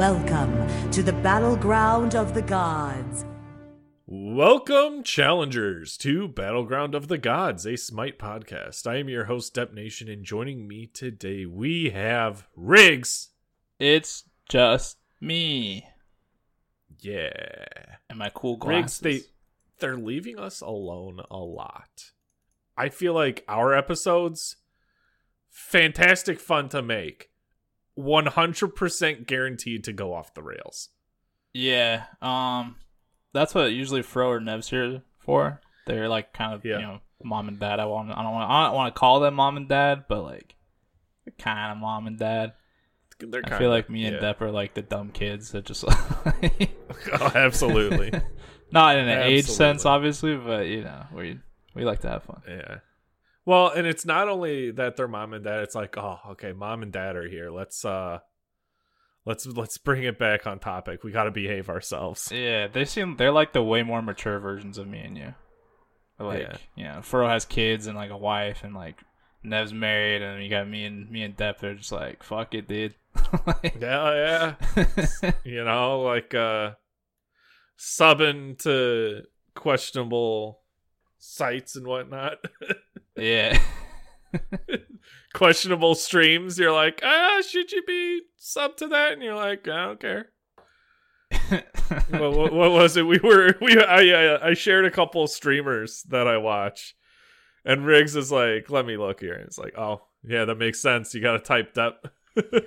Welcome to the battleground of the gods. Welcome, challengers, to Battleground of the Gods, a Smite podcast. I am your host, Dep Nation, and joining me today we have Riggs. It's just me Yeah. and my cool Riggs, glasses. they they're leaving us alone a lot. I feel like our episodes fantastic fun to make. 100% guaranteed to go off the rails. yeah, um, that's what usually Fro or Nev's here for. They're like kind of Yeah. you know mom and dad. I want I don't want I don't want to call them mom and dad, but like kind of mom and dad. They're I feel like me and yeah. Depp are like the dumb kids that just Oh, absolutely. not in an age sense, obviously, but you know we we like to have fun. Yeah. Well, and it's not only that they're mom and dad, it's like, oh, okay, mom and dad are here. Let's uh let's let's bring it back on topic. We gotta behave ourselves. Yeah, they seem they're like the way more mature versions of me and you. Like, Yeah. you know, Furrow has kids and like a wife, and like Nev's married, and you got me and me and Depp. They're just like, fuck it, dude. Like- Yeah, yeah. you know, like uh subbing to questionable sites and whatnot. yeah, questionable streams. You're like, ah, should you be sub to that? And you're like, I don't care. what, what, what was it? We were we I I, I shared a couple streamers that I watch, and Riggs is like, "Let me look here." And it's like, "Oh, yeah, that makes sense. You got to type that."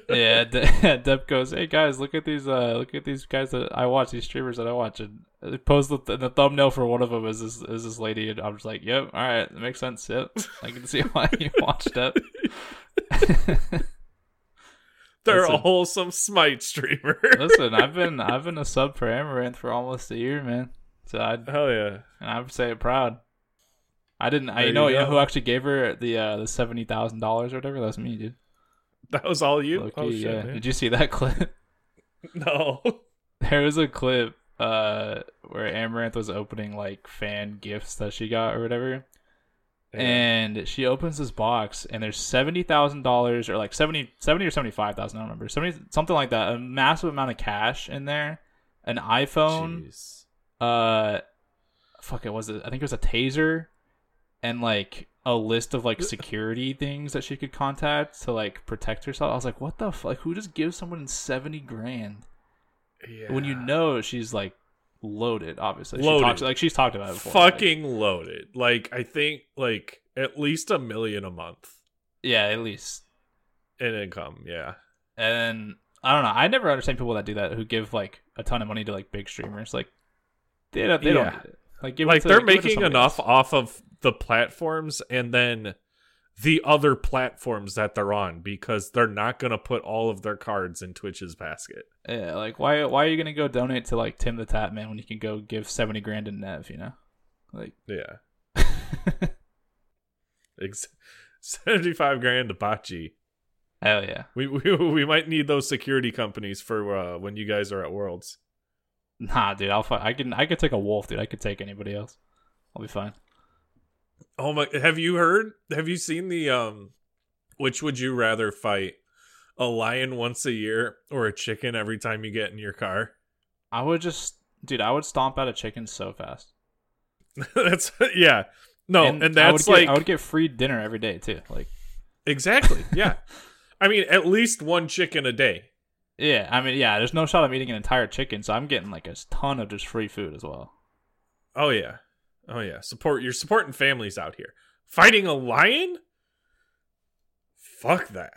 Yeah. De- Depp goes, "Hey guys, look at these. Uh, look at these guys that I watch. These streamers that I watch." And they post the, the thumbnail for one of them is this is this lady, and I'm just like, "Yep, all right, that makes sense. Yep, I can see why you watched it." They're Listen. a wholesome smite streamer. Listen, I've been I've been a sub for Amaranth for almost a year, man. So I Hell yeah! and I would say it proud. I didn't. I you know you you know who actually gave her the uh, the seventy thousand dollars or whatever. That's me, dude. That was all you. Low-key, oh shit! yeah. man. Did you see that clip? No. there was a clip uh where Amaranth was opening like fan gifts that she got or whatever. And she opens this box, and there's seventy thousand dollars, or like 70, 70 or seventy five thousand. I don't remember, seventy something like that. A massive amount of cash in there, an iPhone, Jeez. uh fuck it was it i think it was a taser and like a list of like security things that she could contact to like protect herself i was like what the fuck like, who just gives someone 70 grand Yeah. when you know she's like loaded obviously she Loaded. talks like she's talked about it before like- fucking loaded. Like I think like at least a million a month yeah at least in income. Yeah. and i don't know i never understand people that do that who give like a ton of money to like big streamers like they don't they Yeah. don't like like to- they're making enough else. off of the platforms and then the other platforms that they're on because they're not going to put all of their cards in Twitch's basket. Yeah, like why why are you gonna go donate to like Tim the Tatman when you can go give seventy grand to Nev? You know, like Yeah. Ex- 75 grand to Bachi. hell yeah. We, we we might need those security companies for uh, when you guys are at Worlds. Nah, dude, I'll fi- I can I could take a wolf, dude. I could take anybody else. I'll be fine. Oh my! Have you heard? Have you seen the um? Which would you rather fight? A lion once a year or a chicken every time you get in your car? I would just, dude, I would stomp out a chicken so fast. that's yeah. No, and, I would that's get, like I would get free dinner every day too. Like, exactly yeah. I mean, at least one chicken a day. yeah, I mean, yeah. There's no shot I'm eating an entire chicken, so I'm getting like a ton of just free food as well. Oh yeah, oh yeah. Support you're supporting families out here. Fighting a lion? Fuck that.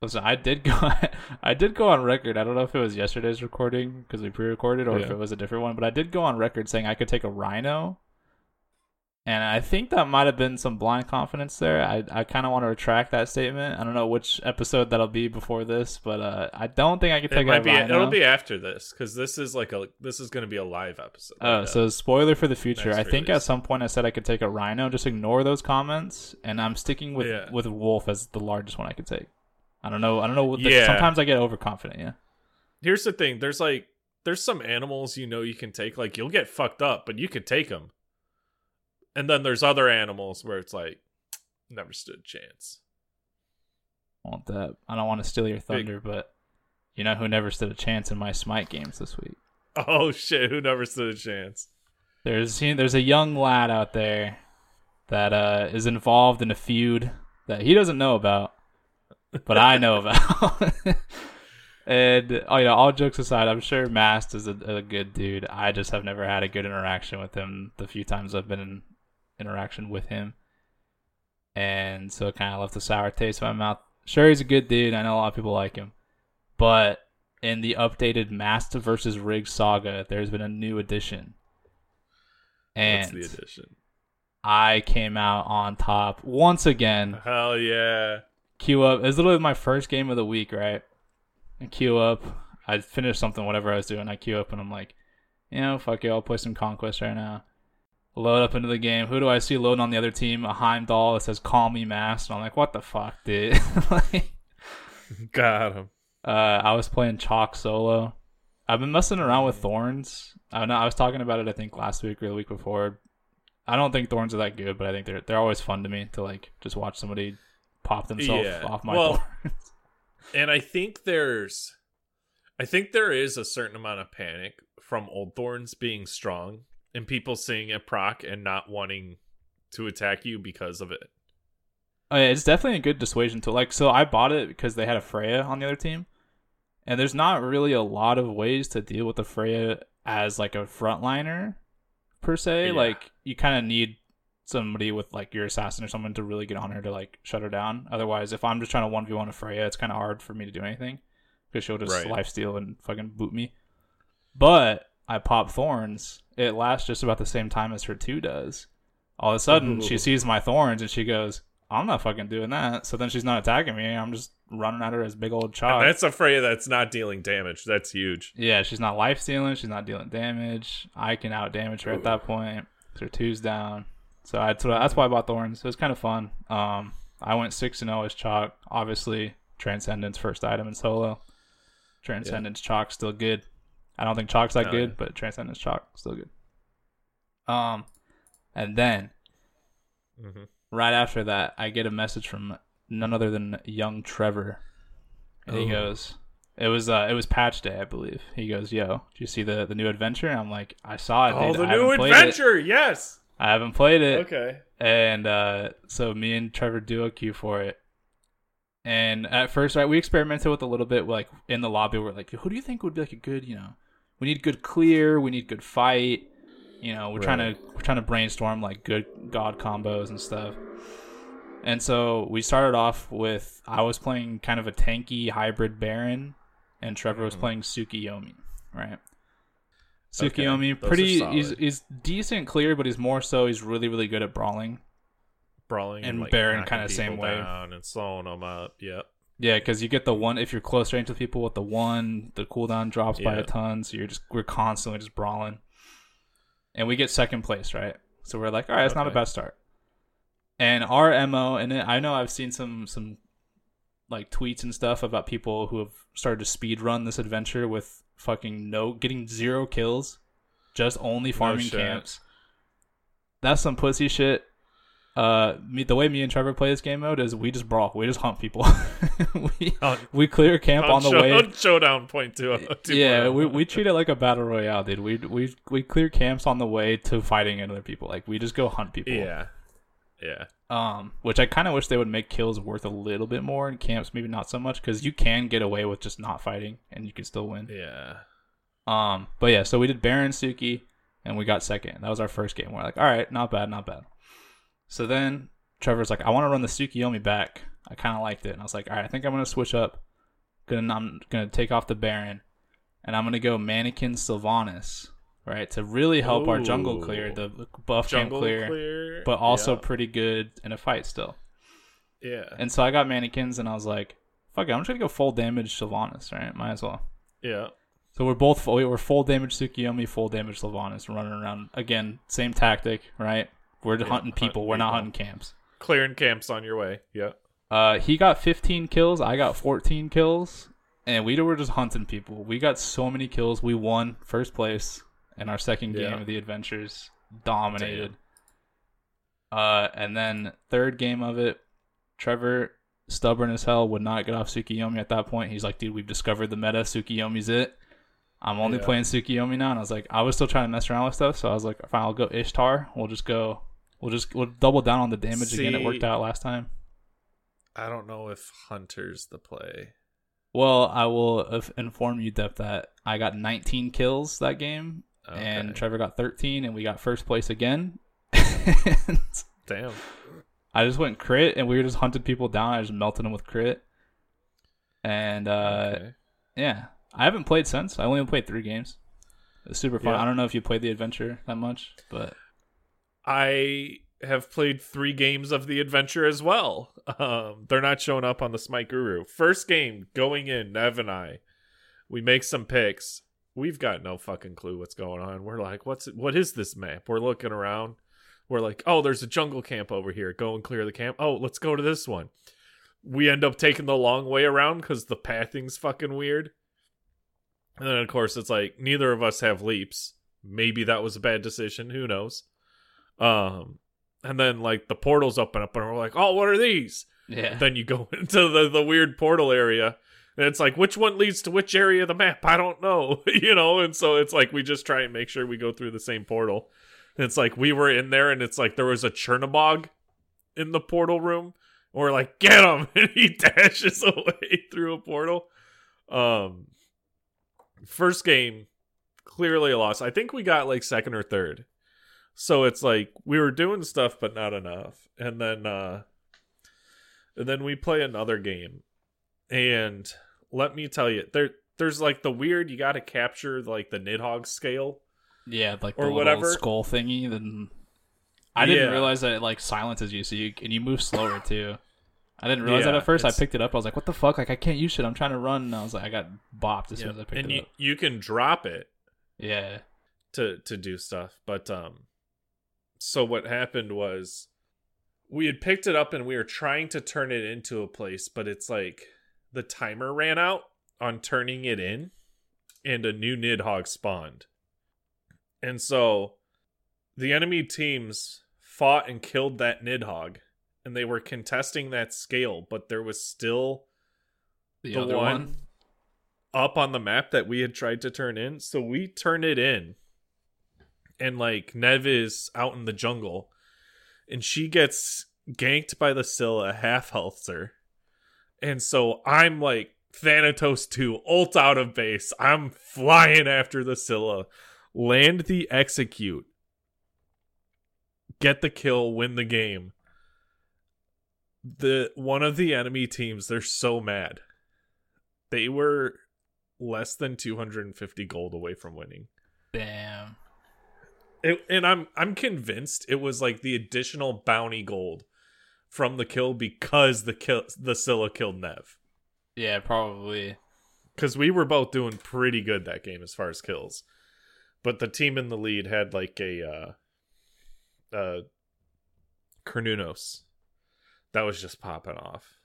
Listen, I did go. I did go on record. I don't know if it was yesterday's recording because we pre-recorded, or if it was a different one. But I did go on record saying I could take a rhino, and I think that might have been some blind confidence there. I I kind of want to retract that statement. I don't know which episode that'll be before this, but uh, I don't think I could It take might a be. rhino. It'll be after this because this is like a. This is going to be a live episode. Oh, Like so spoiler for the future. I think at some point I said I could take a rhino. Just ignore those comments, and I'm sticking with Yeah. with wolf as the largest one I could take. I don't know. I don't know. Yeah. Sometimes I get overconfident. Yeah. here's the thing. There's like there's some animals you know you can take. Like you'll get fucked up, but you could take them. And then there's other animals where it's like never stood a chance. want that. I don't want to steal your thunder, but you know who never stood a chance in my Smite games this week? Oh shit! Who never stood a chance? There's there's a young lad out there that uh, is involved in a feud that he doesn't know about, but I know about. and oh, you know, all jokes aside, I'm sure Mast is a, a, good dude. I just have never had a good interaction with him the few times I've been in interaction with him, and so it kind of left a sour taste in my mouth. Sure, he's a good dude. I know a lot of people like him, but in the updated Master versus Rig saga, there's been a new addition. And What's the addition? I came out on top once again. Hell yeah. Queue up. It was literally my first game of the week, right? And queue up. I finished something, whatever I was doing. I queue up and I'm like, you know, fuck it, I'll play some Conquest right now. Load up into the game. Who do I see loading on the other team? A Heimdall that says "Call me Mast," and I'm like, "What the fuck, dude?" like, Got him. Uh, I was playing Chaac solo. I've been messing around with Thorns. I know I was talking about it. I think last week or the week before. I don't think Thorns are that good, but I think they're they're always fun to me to like just watch somebody pop themselves Yeah. off my Well, Thorns. And I think there's, I think there is a certain amount of panic from Old Thorns being strong and people seeing it proc and not wanting to attack you because of it. Oh, yeah, it's definitely a good dissuasion tool. Like, so I bought it because they had a Freya on the other team, and there's not really a lot of ways to deal with the Freya as like a frontliner per se. Yeah. Like, you kind of need somebody with like your assassin or someone to really get on her to like shut her down. Otherwise, if I'm just trying to one v one a Freya, it's kind of hard for me to do anything because she'll just Right. lifesteal and fucking boot me. But I pop thorns. It lasts just about the same time as her two does. All of a sudden, she sees my thorns and she goes, "I'm not fucking doing that." So then she's not attacking me. I'm just running at her as big old And Chaac. that's a Freya that's not dealing damage. That's huge. Yeah, she's not life stealing. She's not dealing damage. I can out damage her at that point. Her two's down. So that's that's why I bought thorns. It was kind of fun. Um, I went six and zero as Chaac. Obviously, transcendence first item in solo. Transcendence Chaac still good. I don't think Chaac's that Oh, good, yeah. but transcendence chalk still good. Um, and then hmm right after that, I get a message from none other than young Trevor, and he Oh. goes, "It was uh, it was patch day, I believe." He goes, "Yo, do you see the the new adventure?" And I'm like, "I saw it. Oh, dude. the I new played it. adventure. Yes. I haven't played it." Okay. And uh, so me and Trevor do a queue for it. And at first, right, we experimented with a little bit, like in the lobby. We're like, "Who do you think would be like a good, you know? We need good clear. We need good fight. You know, we're trying to we're trying to brainstorm like good god combos and stuff." And so we started off with I was playing kind of a tanky hybrid Baron, and Trevor was Mhm. playing Tsukiyomi, right? Okay, Tsukiyomi, those pretty he's he's decent clear, but he's more so he's really really good at brawling. Brawling And like, Baron kinda same way. down and slowing them up. Yep. Yeah, because you get the one if you're close range with people with the one, the cooldown drops by a ton, so you're just we're constantly just brawling, and we get second place, right? So we're like, all right, it's not a bad start. And our mo, and it, I know I've seen some some like tweets and stuff about people who have started to speed run this adventure with fucking no getting zero kills, just only farming shit. camps. That's some pussy shit. Uh, me the way me and Trevor play this game mode is we just brawl, we just hunt people. we On- we clear camp on the show- way. Showdown point two. two Yeah, point we, oh. we treat it like a battle royale, dude. We we we clear camps on the way to fighting other people. Like we just go hunt people. Yeah. Yeah. Um, which I kind of wish they would make kills worth a little bit more in camps, maybe not so much, because you can get away with just not fighting and you can still win. Yeah. Um, but yeah, so we did Baron Suki and we got second. That was our first game. We're like, all right, not bad, not bad. So then Trevor's like, I want to run the Tsukiyomi back. I kind of liked it, and I was like, all right, I think I'm gonna switch up. Gonna I'm gonna take off the Baron, and I'm gonna go Mannequin Sylvanus, right, to really help our jungle clear, the buff Jungle clear, clear, but also yeah. pretty good in a fight still. yeah. And so I got mannequins, and I was like, "Fuck it, I'm just gonna go full damage Sylvanus, right? Might as well." yeah. So we're both we were full damage Tsukiyomi, full damage Sylvanus, running around again. Same tactic, right? We're Yeah, hunting people. hunting we're not hunting camps. Clearing camps on your way. Yeah. Uh, he got 15 kills. I got 14 kills, and we were just hunting people. We got so many kills. We won first place in our second game Yeah. of the adventures. Dominated. Uh, and then third game of it, Trevor stubborn as hell, would not get off Tsukiyomi at that point. He's like, dude, we've discovered the meta. Tsukiyomi's it. I'm only Yeah. playing Tsukiyomi now. And I was like, I was still trying to mess around with stuff. So I was like, fine, I'll go Ishtar. We'll just go, we'll just, we'll double down on the damage again. It worked out last time. I don't know if Hunter's the play. Well, I will inform you, Dep, that I got 19 kills that game. And Trevor got 13, and we got first place again. Damn. I just went crit, and we were just hunted people down. I just melted them with crit. And uh, okay. yeah, I haven't played since. I only played three games. It's super fun. Yeah. I don't know if you played the adventure that much, but I have played three games of the adventure as well. Um, they're not showing up on the Smite Guru. First game going in, Nev and I, we make some picks. We've got no fucking clue what's going on. We're like, what's what is this map? We're looking around. We're like, oh, there's a jungle camp over here. Go and clear the camp. Oh, let's go to this one. We end up taking the long way around because the pathing's fucking weird. And then of course it's like neither of us have leaps. Maybe that was a bad decision. Who knows? Um, and then like the portals open up, and we're like, "Oh, what are these?" yeah, Then you go into the the weird portal area, and it's like, which one leads to which area of the map? I don't know, you know. And so it's like we just try and make sure we go through the same portal. And it's like we were in there, and it's like there was a Chernobog in the portal room. And we're like, get him, and he dashes away through a portal. Um, first game, clearly a loss. I think we got like second or third. So it's like we were doing stuff but not enough. And then uh and then we play another game. And let me tell you, there there's like the weird you got to capture like the Nidhogg scale. yeah, like the or whatever. skull thingy. Then I didn't Yeah. realize that it like silences you, so you and you move slower too. I didn't realize that at first. I picked it up. I was like, "What the fuck? Like, I can't use shit. I'm trying to run." And I was like, I got bopped as soon as I picked and it you up. you can drop it Yeah, to to do stuff. But um so what happened was we had picked it up and we were trying to turn it into a place, but it's like the timer ran out on turning it in and a new Nidhogg spawned. And so the enemy teams fought and killed that Nidhogg and they were contesting that scale, but there was still the, the other one, one. up on the map that we had tried to turn in. So we turn it in. And like Nev is out in the jungle and she gets ganked by the Scylla, half healths her. And so I'm like Thanatos 2, ult out of base. I'm flying after the Scylla. Land the execute. Get the kill, win the game. The one of the enemy teams, they're so mad they were less than 250 gold away from winning. Damn. It, and I'm I'm convinced it was like the additional bounty gold from the kill because the kill the Scylla killed Nev. Yeah, probably. Because we were both doing pretty good that game as far as kills, but the team in the lead had like a uh, uh, Cernunnos that was just popping off,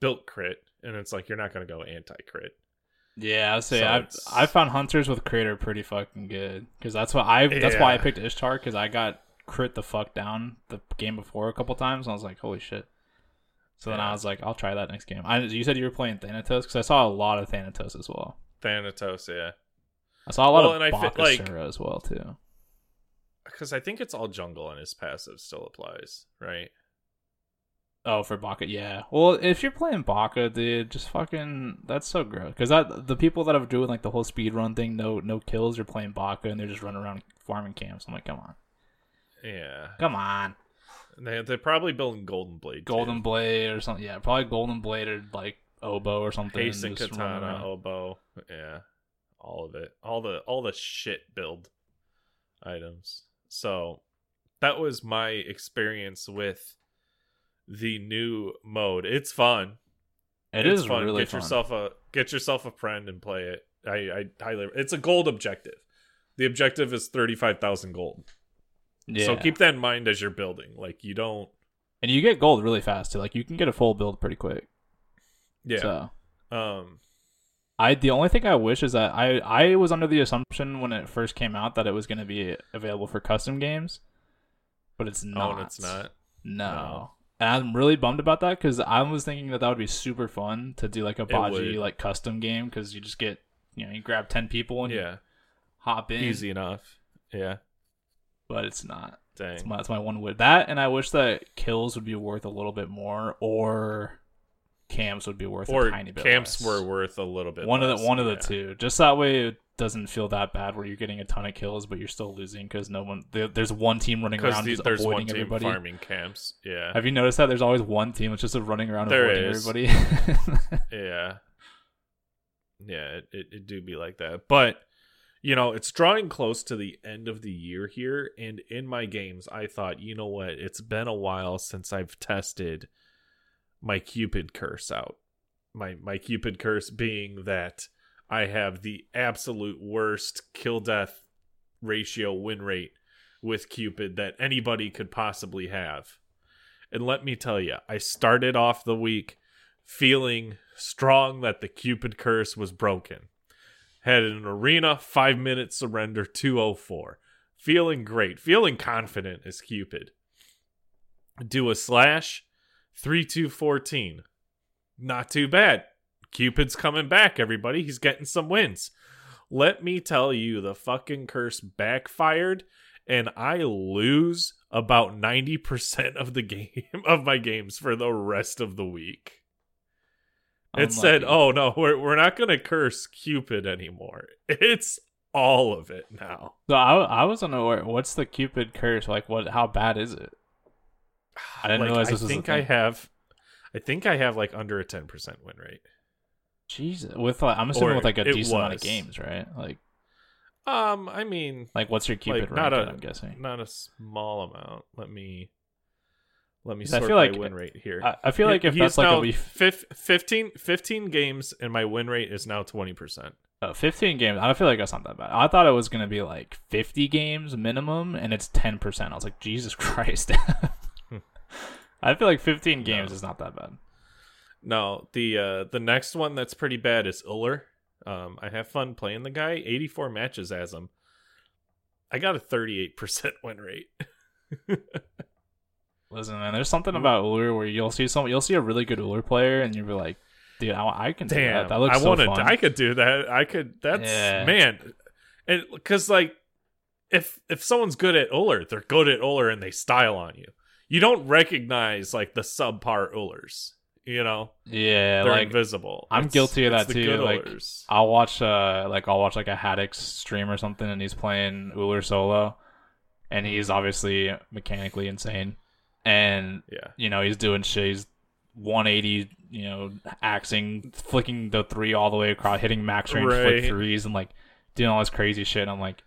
built crit, and it's like you're not gonna go anti crit. Yeah, I'd say So I it's- I found hunters with crit are pretty fucking good because that's what I that's why I picked Ishtar because I got crit the fuck down the game before a couple times and I was like holy shit. So then I was like I'll try that next game. I you said you were playing Thanatos because I saw a lot of Thanatos as well. Thanatos, yeah. I saw a lot Well, of and I like- as well too. because I think it's all jungle and his passive still applies, right? Oh, for Baka, yeah. Well, if you're playing Baka, dude, just fucking that's so gross. Because that the people that are doing like the whole speed run thing, no no kills, are playing Baka and they're just running around farming camps. I'm like, come on, Yeah, come on, they they're probably building Golden Blade, too. Golden Blade or something. Yeah, probably Golden Blade or like Oboe or something. Haste and Katana. Oboe, yeah, all of it, all the all the shit build items. So that was my experience with the new mode. It's fun. It it's is fun. really get fun. yourself a get yourself a friend and play it. I I highly. It's a gold objective. The objective is thirty five thousand gold. yeah. So keep that in mind as you're building. Like you don't. and you get gold really fast too. Like you can get a full build pretty quick. Yeah. So um. I the only thing I wish is that I I was under the assumption when it first came out that it was going to be available for custom games, but it's not. Oh, it's not. No. And I'm really bummed about that because I was thinking that that would be super fun to do like a Baji like custom game because you just get you know you grab ten people and Yeah, hop in. easy enough. Yeah, but it's not. dang. That's my, that's my one with that, and I wish that kills would be worth a little bit more, or camps would be worth or a tiny bit. camps less. were worth a little bit. one of the one of the two. Just that way, it doesn't feel that bad where you're getting a ton of kills, but you're still losing because no one. There, there's one team running around the- just there's one team everybody. farming camps. Yeah, Have you noticed that there's always one team that's just running around There avoiding is. everybody? yeah, yeah. It, it it do be like that, but you know it's drawing close to the end of the year here, and in my games, I thought, you know what? It's been a while since I've tested my Cupid curse out. My my Cupid curse being that I have the absolute worst kill death ratio win rate with Cupid that anybody could possibly have. And let me tell you, I started off the week feeling strong that the Cupid curse was broken. Had an arena 5 minute surrender 204. Feeling great, feeling confident as Cupid. Do a slash 3214. Not too bad. Cupid's coming back, everybody. He's getting some wins. Let me tell you, the fucking curse backfired, and I lose about 90% of the game of my games for the rest of the week. It said, "Oh no, we're we're not going to curse Cupid anymore. It's all of it now." So I, I was unaware. What's the Cupid curse? Like, what? How bad is it? I didn't Like, realize I this was a think I have I think I have like under a 10% win rate. Jesus, with like, I'm assuming Or with like a decent amount of games, right? Like, Um, I mean, like what's your Cupid like rank? not a I'm guessing. not a small amount. Let me let me 'Cause I sort feel my like- win rate here. I, I feel like if He that's like a we fif- 15, 15 games and my win rate is now 20%. uh, 15 games, I don't feel like that's not that bad. I thought it was gonna be like 50 games minimum, and it's 10 percent. I was like, Jesus Christ. I feel like 15 games No. is not that bad. No, the uh the next one that's pretty bad is Ullr. Um I have fun playing the guy. 84 matches as him. I got a 38% win rate. Listen, man, there's something about Ullr where you'll see some, you'll see a really good Ullr player, and you'll be like, dude, I, I can do that. That looks I so wanted. fun. I could do that. I could. That's Yeah. man, and because like, if if someone's good at Ullr, they're good at Ullr and they style on you. You don't recognize like the subpar Ullrs. You know, yeah, they're like invisible. I'm It's- guilty of that too, like, Ullrs. I'll watch uh like I'll watch like a Haddix stream or something and he's playing Ullr solo and he's obviously mechanically insane. And yeah, you know, he's doing shit, he's 180, you know, axing, flicking the three all the way across, hitting max range flick threes and like doing all this crazy shit. And I'm like,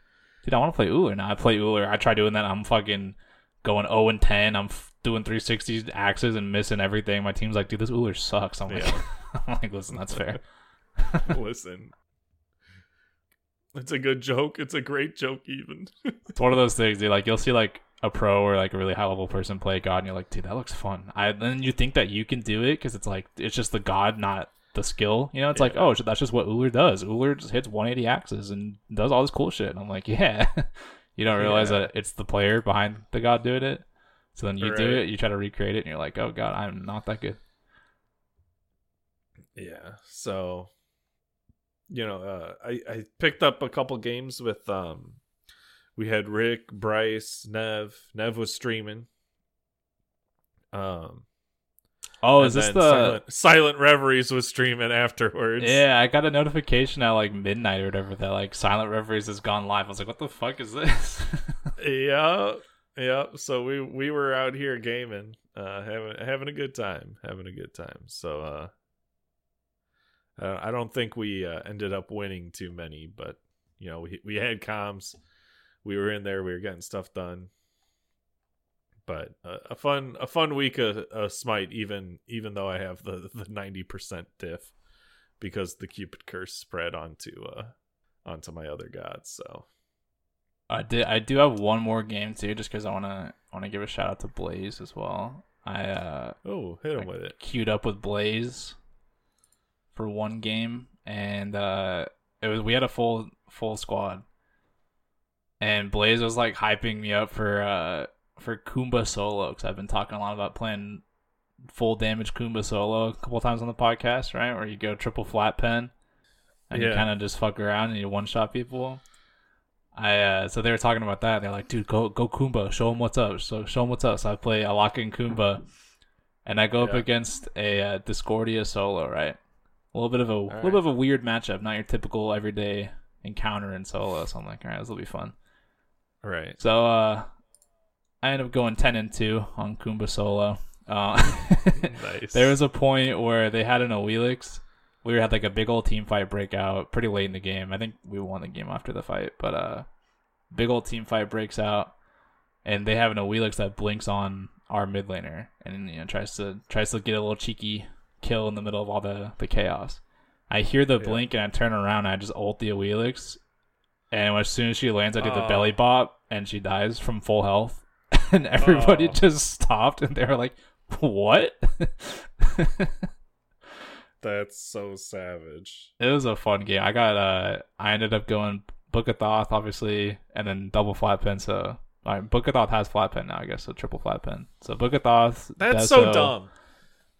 dude, I want to play Ullr. Now I play Ullr. I try doing that. I'm fucking going 0 and 10. I'm f- doing 360 axes and missing everything. My team's like, dude, this Ullr sucks. I'm like, Yeah. I'm like, listen, that's fair. listen. It's a good joke. It's a great joke, even. It's one of those things, dude. Like you'll see like a pro or like a really high level person play God, and you're like, dude, that looks fun. I then you think that you can do it because it's like it's just the God, not the skill. You know, it's like oh, that's just what Ullr does. Ullr just hits 180 axes and does all this cool shit. And I'm like, yeah. you don't realize Yeah. that it's the player behind the God doing it. So then you do it, you try to recreate it, and you're like, oh God, I'm not that good. Yeah. So, you know, uh, I I picked up a couple games with um, we had Rick, Bryce, Nev. Nev was streaming. Um. Oh, is this the? Silent, Silent Reveries was streaming afterwards? Yeah, I got a notification at like midnight or whatever that like Silent Reveries has gone live. I was like, what the fuck is this? yeah, yeah. So we we were out here gaming, uh, having having a good time, having a good time. So uh, uh I don't think we uh, ended up winning too many, but you know we we had comms, we were in there, we were getting stuff done. But uh, a fun a fun week of, of Smite, even even though I have the the ninety percent diff, because the Cupid curse spread onto uh onto my other gods. So I did. I do have one more game too, just because I wanna wanna give a shout out to Blaze as well. I uh oh, hit him Like- with it. queued up with Blaze for one game, and uh it was we had a full full squad, and Blaze was like hyping me up for uh for Kumba solo because I've been talking a lot about playing full damage Kumba solo a couple times on the podcast, right? Where you go triple flat pen and you kind of just fuck around and you one shot people. I uh, so they were talking about that. They're like, dude, go go Kumba, show him what's up. So show him what's up. So I play a lock in Kumba, and I go up against a uh, Discordia solo, right? A little bit of a little right. bit of a weird matchup, not your typical everyday encounter in solo. So I'm like, all right, this will be fun. Right. So uh, I end up going ten and two on Kumba solo. Uh, Nice. there was a point where they had an Awilix. We had like a big old team fight breakout pretty late in the game. I think we won the game after the fight, but uh, big old team fight breaks out, and they have an Awilix that blinks on our mid laner, and you know tries to tries to get a little cheeky kill in the middle of all the the chaos. I hear the Yeah. blink and I turn around and I just ult the Awilix, and as soon as she lands, I do the belly Oh. bop, and she dies from full health, and everybody Oh. just stopped, and they were like, "What?" That's so savage. it was a fun game. I got uh I ended up going Book of Thoth, obviously, and then double flat pen. So all right, Book of Thoth has flat pen now, I guess, so triple flat pen. So Book of Thoth, That's so dumb.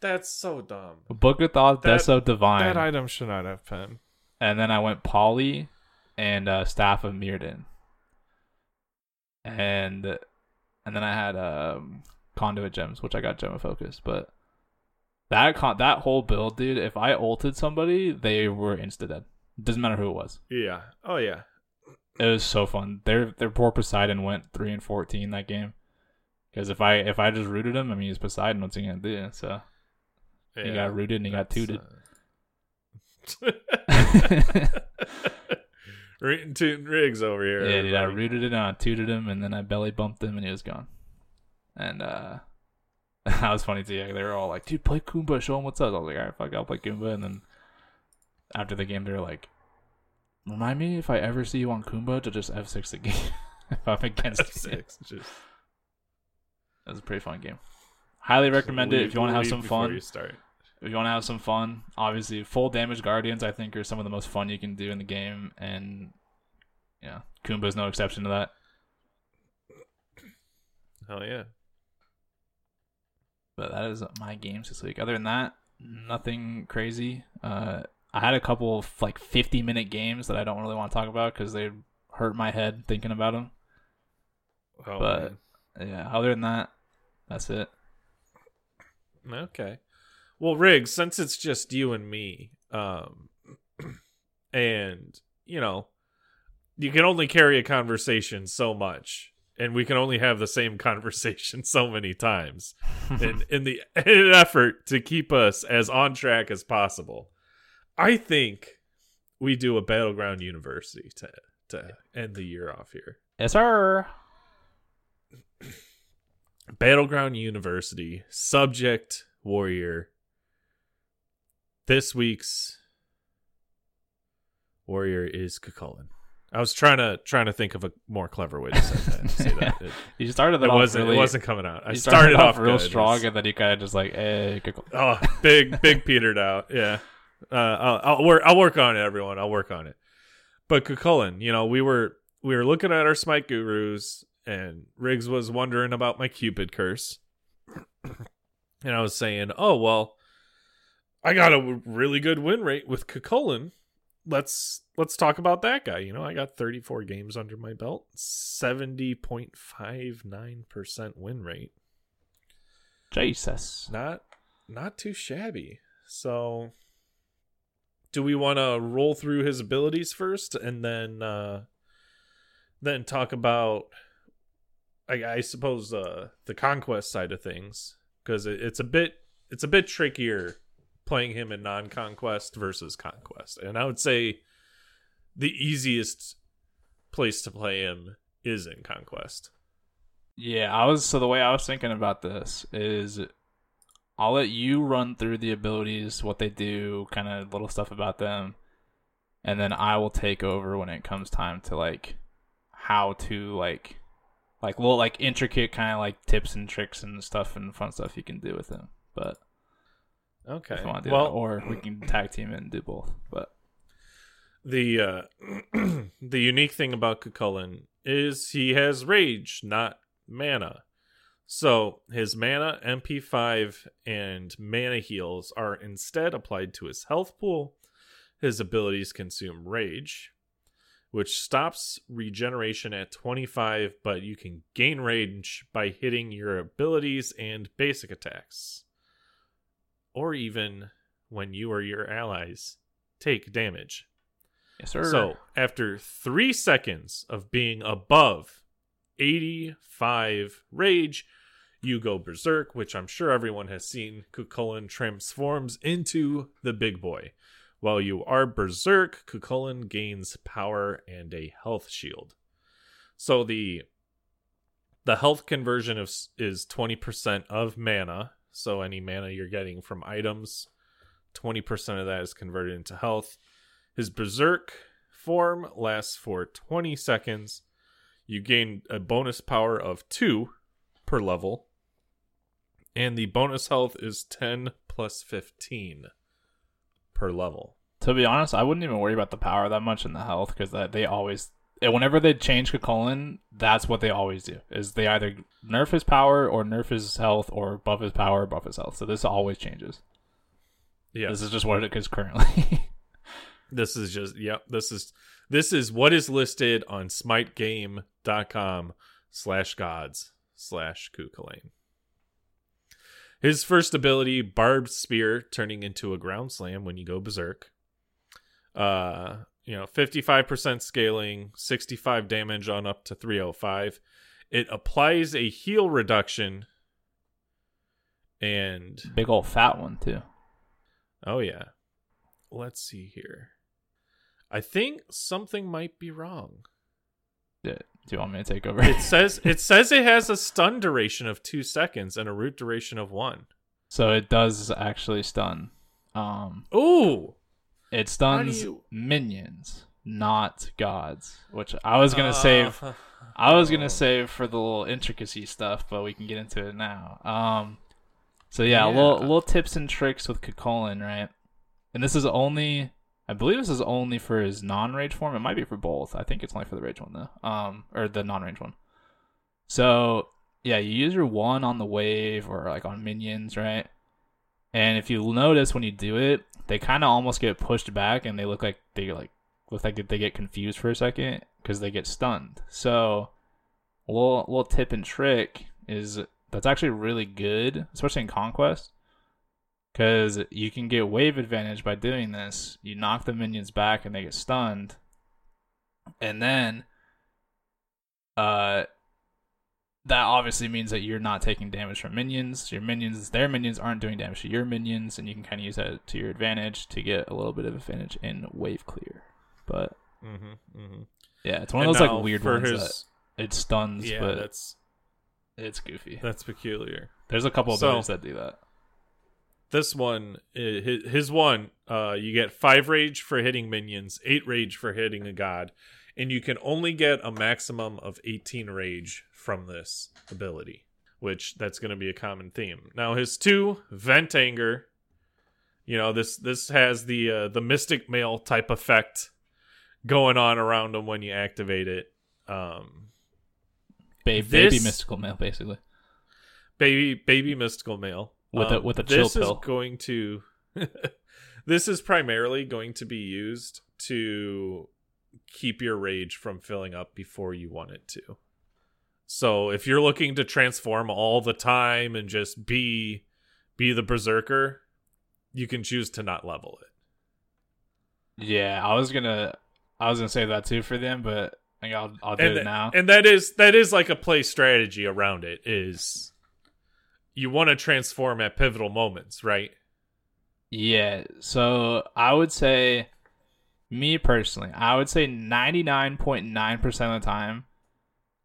That's so dumb. Book of Thoth, That- Deso Divine, That item should not have pen. and then I went Polly and uh, Staff of Myrddin, and and then I had um Conduit Gems, which I got Gem of Focus, but. That con- that whole build, dude. If I ulted somebody, they were insta dead. Doesn't matter who it was. Yeah. Oh yeah. It was so fun. Their their poor Poseidon went three and fourteen that game. Because if I if I just rooted him, I mean, he's Poseidon. What's he gonna do? So he got rooted and he got tooted. uh, Rootin' tootin' rigs over here. yeah, dude. I rooted it and I tooted him, and then I belly bumped him, and he was gone. And uh, that was funny too. Yeah, they were all like, "Dude, play Goomba. Show him what's up." I was like, "All right, fuck, I'll play Goomba." And then after the game, they were like, "Remind me if I ever see you on Goomba to just F six the game if I'm against. F6. Just It was a pretty fun game. Highly recommend it if you want to have some fun. You start. If you want to have some fun, obviously, full damage guardians I think are some of the most fun you can do in the game, and yeah, Kumba's no exception to that. Hell yeah. But that is my games this week. Other than that, nothing crazy. Uh, I had a couple of like 50 minute games that I don't really want to talk about because they hurt my head thinking about them. Oh, But- Yeah, other than that, that's it. okay. Well, Riggs, since it's just you and me, um, and you know, you can only carry a conversation so much, and we can only have the same conversation so many times. in in the in an effort to keep us as on track as possible. I think we do a battleground university to to end the year off here. yes, sir. Battleground University subject warrior. This week's warrior is Cu Chulainn. I was trying to trying to think of a more clever way to say that. Say that. It, You started it that off wasn't really, it wasn't coming out. I you started, off real good. strong, and then you kind of just like, eh. Oh, big, big petered out. Yeah. Uh, I'll, I'll work. I'll work on it, everyone. I'll work on it. But Cu Chulainn, you know, we were we were looking at our Smite gurus, and Riggs was wondering about my Cupid curse, and I was saying, "Oh well, I got a really good win rate with Cu Chulainn. Let's let's talk about that guy. You know, I got 34 games under my belt, 70.59 percent win rate." Jesus. not not too shabby. So do we want to roll through his abilities first and then uh then talk about I, I suppose uh the conquest side of things because it, it's a bit it's a bit trickier playing him in non-conquest versus conquest. And I would say the easiest place to play him is in conquest. Yeah, I was so the way I was thinking about this is I'll let you run through the abilities, what they do, kind of little stuff about them, and then I will take over when it comes time to like how to like like little like intricate kind of like tips and tricks and stuff and fun stuff you can do with them. But Okay. if you want to do well, that, or we can tag team and do both. But the uh the unique thing about Cu Chulainn is he has rage, not mana. So his mana, MP5, and mana heals are instead applied to his health pool. His abilities consume rage, which stops regeneration at 25, but you can gain rage by hitting your abilities and basic attacks. Or even when you or your allies take damage. Yes, sir. So, after three seconds of being above 85 rage, you go berserk, which I'm sure everyone has seen. Cu Chulainn transforms into the big boy. While you are berserk, Cu Chulainn gains power and a health shield. So the the health conversion of, is 20% of mana. So any mana you're getting from items, 20% of that is converted into health. His berserk form lasts for 20 seconds. You gain a bonus power of 2 per level. And the bonus health is 10 plus 15 per level. To be honest, I wouldn't even worry about the power that much in the health because they always and whenever they change Cu Chulainn, that's what they always do. Is they either nerf his power or nerf his health or buff his power or buff his health. So this always changes. Yeah. This is just what it is currently. This is just yep. This is this is what is listed on smitegame.com slash gods slash Cu Chulainn. His first ability, Barbed Spear, turning into a ground slam when you go berserk. Uh, you know, 55% scaling, 65 damage on up to 305. It applies a heal reduction and Big old fat one too. oh yeah. Let's see here. I think something might be wrong. Do you want me to take over? It says it says it has a stun duration of 2 seconds and a root duration of 1. so it does actually stun. Um, Ooh. It stuns you- minions, not gods. Which I was gonna save. Uh, I was oh. gonna save for the little intricacy stuff, but we can get into it now. Um, so yeah, little Yeah. little tips and tricks with Cu Chulainn, right? And this is only, I believe this is only for his non-rage form. It might be for both. I think it's only for the rage one though. Um, or the non-rage one. So yeah, you use your one on the wave or like on minions, right? And if you notice when you do it, they kind of almost get pushed back, and they look like they like look like they get confused for a second because they get stunned. So, a little little tip and trick is that's actually really good, especially in conquest, because you can get wave advantage by doing this. You knock the minions back, and they get stunned, and then, uh. That obviously means that you're not taking damage from minions. Your minions, their minions, aren't doing damage to your minions, and you can kind of use that to your advantage to get a little bit of advantage in wave clear. But Mhm, mhm. yeah, it's one of And those like weird ones his that it stuns, yeah, but that's it's goofy. that's peculiar. There's a couple of So- that do that. This one, his, his one, uh, you get five rage for hitting minions, eight rage for hitting a god, and you can only get a maximum of 18 rage from this ability, which that's going to be a common theme. Now his two, vent anger, you know this this has the uh, the mystic mail type effect going on around him when you activate it. Um, Ba- This- baby mystical mail, basically. baby baby mystical mail With a- Um, with a chill this pill. is going to this is primarily going to be used to keep your rage from filling up before you want it to so if you're looking to transform all the time and just be be the berserker you can choose to not level it Yeah, I was gonna, I was gonna say that too for them, but I think I'll, I'll do and, it now. and that is that is like a play strategy around it is you want to transform at pivotal moments right Yeah, so I would say, me personally, I would say 99.9% of the time,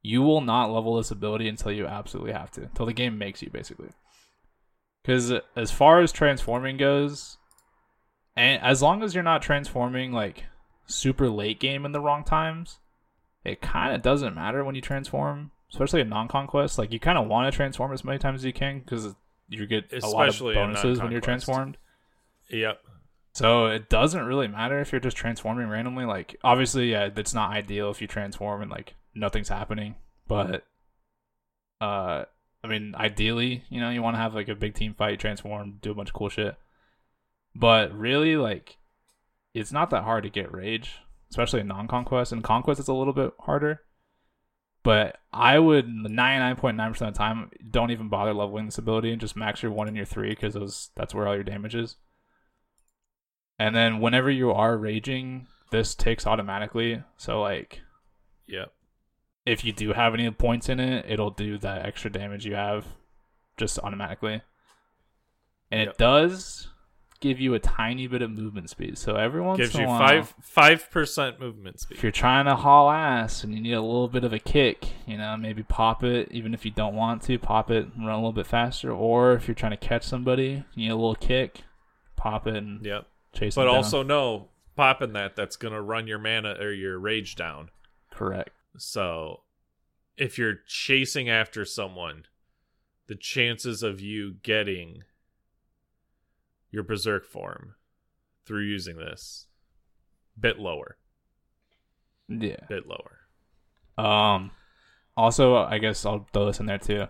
you will not level this ability until you absolutely have to, until the game makes you, basically. Because as far as transforming goes, and as long as you're not transforming like super late game in the wrong times, it kind of doesn't matter when you transform, especially in non-conquest. Like you kind of want to transform as many times as you can because you get a lot of bonuses when you're transformed. yep So it doesn't really matter if you're just transforming randomly. Like obviously, yeah, that's not ideal if you transform and like nothing's happening. But uh I mean, ideally, you know, you want to have like a big team fight, transform, do a bunch of cool shit. But really, like, it's not that hard to get rage, especially in non-conquest. And conquest, it's a little bit harder. But I would 99.9% of the time don't even bother leveling this ability and just max your one and your three because those that's where all your damage is. And then whenever you are raging, this takes automatically. So like Yep. If you do have any points in it, it'll do that extra damage you have just automatically. And Yep. it does give you a tiny bit of movement speed. So every once Gives in you a while, five five percent movement speed. if you're trying to haul ass and you need a little bit of a kick, you know, maybe pop it, even if you don't want to, pop it and run a little bit faster. Or if you're trying to catch somebody, you need a little kick, pop it and Yep. chase But them down. also know popping that that's gonna run your mana or your rage down. correct. So if you're chasing after someone, the chances of you getting your berserk form through using this bit lower, Yeah. bit lower. Um, also, I guess I'll throw this in there too.